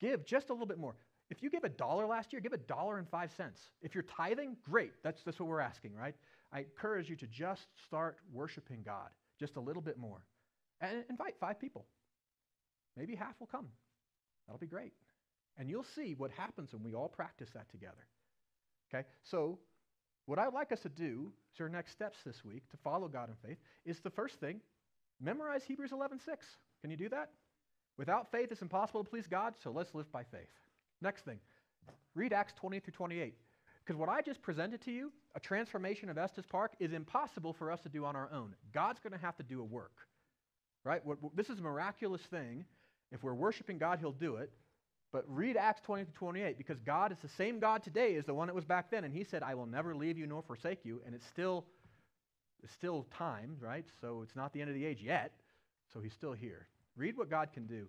Give just a little bit more. If you gave a dollar last year, give a dollar and five cents. If you're tithing, great. That's, that's what we're asking, right? I encourage you to just start worshiping God just a little bit more. And invite five people. Maybe half will come. That'll be great. And you'll see what happens when we all practice that together. Okay? So what I'd like us to do as our next steps this week to follow God in faith is the first thing, memorize Hebrews 11:6. Can you do that? Without faith, it's impossible to please God, so let's live by faith. Next thing, read Acts 20 through 28. Because what I just presented to you, a transformation of Estes Park, is impossible for us to do on our own. God's going to have to do a work. Right? This is a miraculous thing. If we're worshiping God, He'll do it. But read Acts 20 to 28 because God is the same God today as the one that was back then. And he said, I will never leave you nor forsake you. And it's still, it's still time, right? So it's not the end of the age yet. So he's still here. Read what God can do.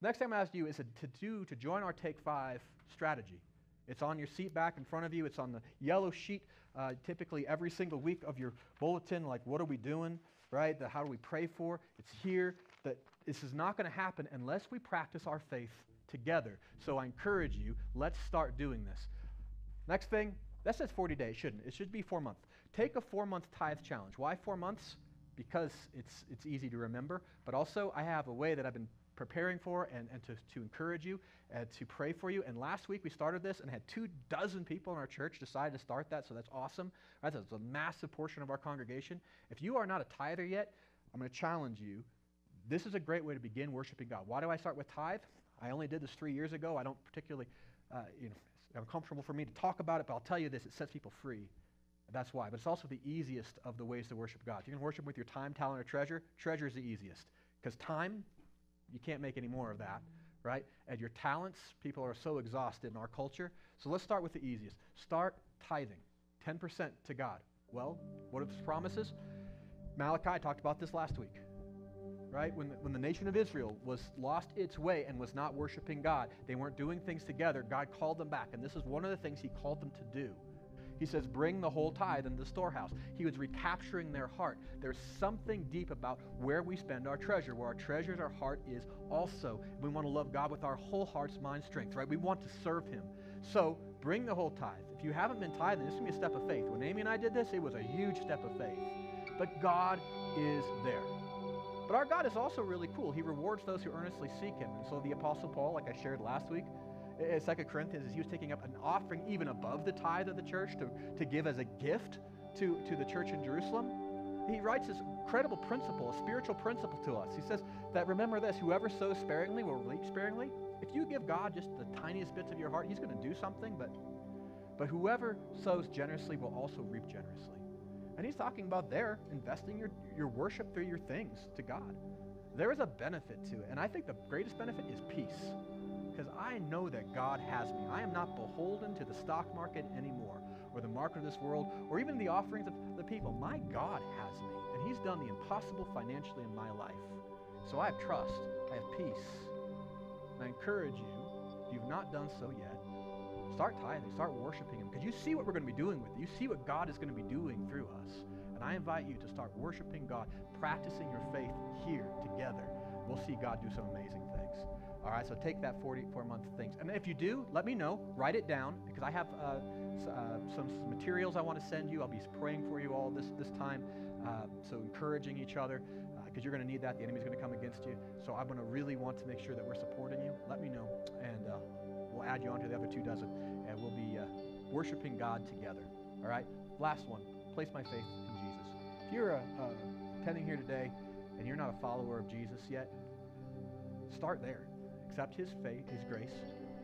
Next time I'm ask you is to do to join our Take Five strategy. It's on your seat back in front of you. It's on the yellow sheet, uh, typically every single week of your bulletin. Like, what are we doing, right? The, how do we pray for? It's here. That this is not going to happen unless we practice our faith together. So I encourage you, let's start doing this. Next thing, that says 40 days, shouldn't it? Should be four months. Take a four month tithe challenge. Why four months? Because it's, it's easy to remember, but also I have a way that I've been preparing for and, and to, to encourage you and to pray for you. And last week we started this and had two dozen people in our church decide to start that, so that's awesome. That's a massive portion of our congregation. If you are not a tither yet, I'm going to challenge you. This is a great way to begin worshiping God. Why do I start with tithe? I only did this three years ago. I don't particularly, uh, you know, it's uncomfortable for me to talk about it, but I'll tell you this: it sets people free. That's why. But it's also the easiest of the ways to worship God. You can worship with your time, talent, or treasure, treasure is the easiest. Because time, you can't make any more of that, right? And your talents, people are so exhausted in our culture. So let's start with the easiest. Start tithing, 10% to God. Well, what are the promises? Malachi talked about this last week right? When the, when the nation of Israel was lost its way and was not worshiping God, they weren't doing things together. God called them back, and this is one of the things He called them to do. He says, Bring the whole tithe into the storehouse. He was recapturing their heart. There's something deep about where we spend our treasure. Where our treasures, our heart is also. We want to love God with our whole heart's mind strength, right? We want to serve Him. So bring the whole tithe. If you haven't been tithing, this is going to be a step of faith. When Amy and I did this, it was a huge step of faith. But God is there. But our God is also really cool. He rewards those who earnestly seek him. And so the Apostle Paul, like I shared last week, in 2 Corinthians, he was taking up an offering even above the tithe of the church to, to give as a gift to, to the church in Jerusalem. He writes this incredible principle, a spiritual principle to us. He says that remember this whoever sows sparingly will reap sparingly. If you give God just the tiniest bits of your heart, he's going to do something, but, but whoever sows generously will also reap generously. And he's talking about there investing your, your worship through your things to God. There is a benefit to it. And I think the greatest benefit is peace. Because I know that God has me. I am not beholden to the stock market anymore, or the market of this world, or even the offerings of the people. My God has me. And he's done the impossible financially in my life. So I have trust. I have peace. And I encourage you, if you've not done so yet, start tithing, start worshiping Him, because you see what we're going to be doing with it. You see what God is going to be doing through us. And I invite you to start worshiping God, practicing your faith here together. We'll see God do some amazing things. All right, so take that 44 month things. And if you do, let me know. Write it down because I have uh, uh, some, materials I want to send you. I'll be praying for you all this, this time. Uh, so encouraging each other because uh, you're going to need that. The enemy's going to come against you. So I'm going to really want to make sure that we're supporting you. Let me know. And uh, we'll add you onto the other two dozen. And we'll be uh, worshiping God together. All right? Last one. Place my faith in Jesus. If you're attending here today and you're not a follower of Jesus yet, start there accept his faith, his grace,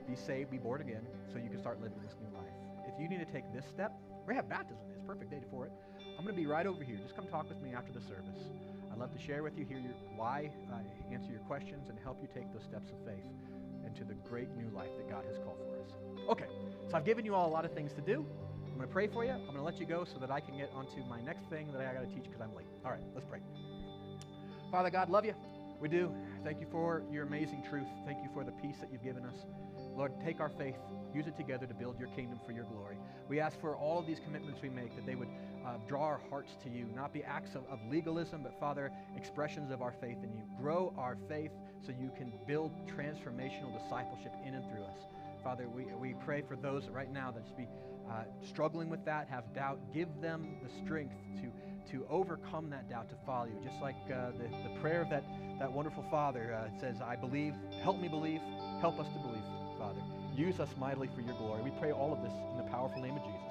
be saved, be born again, so you can start living this new life. If you need to take this step, we have baptism. It's perfect day for it. I'm going to be right over here. Just come talk with me after the service. I'd love to share with you, hear your why, uh, answer your questions, and help you take those steps of faith into the great new life that God has called for us. Okay, so I've given you all a lot of things to do. I'm going to pray for you. I'm going to let you go so that I can get onto my next thing that I got to teach because I'm late. All right, let's pray. Father God, love you. We do. Thank you for your amazing truth. Thank you for the peace that you've given us. Lord, take our faith, use it together to build your kingdom for your glory. We ask for all of these commitments we make that they would uh, draw our hearts to you, not be acts of, of legalism, but Father, expressions of our faith in you. Grow our faith so you can build transformational discipleship in and through us. Father, we, we pray for those right now that just be uh, struggling with that, have doubt. Give them the strength to to overcome that doubt, to follow you. Just like uh, the, the prayer of that, that wonderful Father uh, says, I believe, help me believe, help us to believe, Father. Use us mightily for your glory. We pray all of this in the powerful name of Jesus.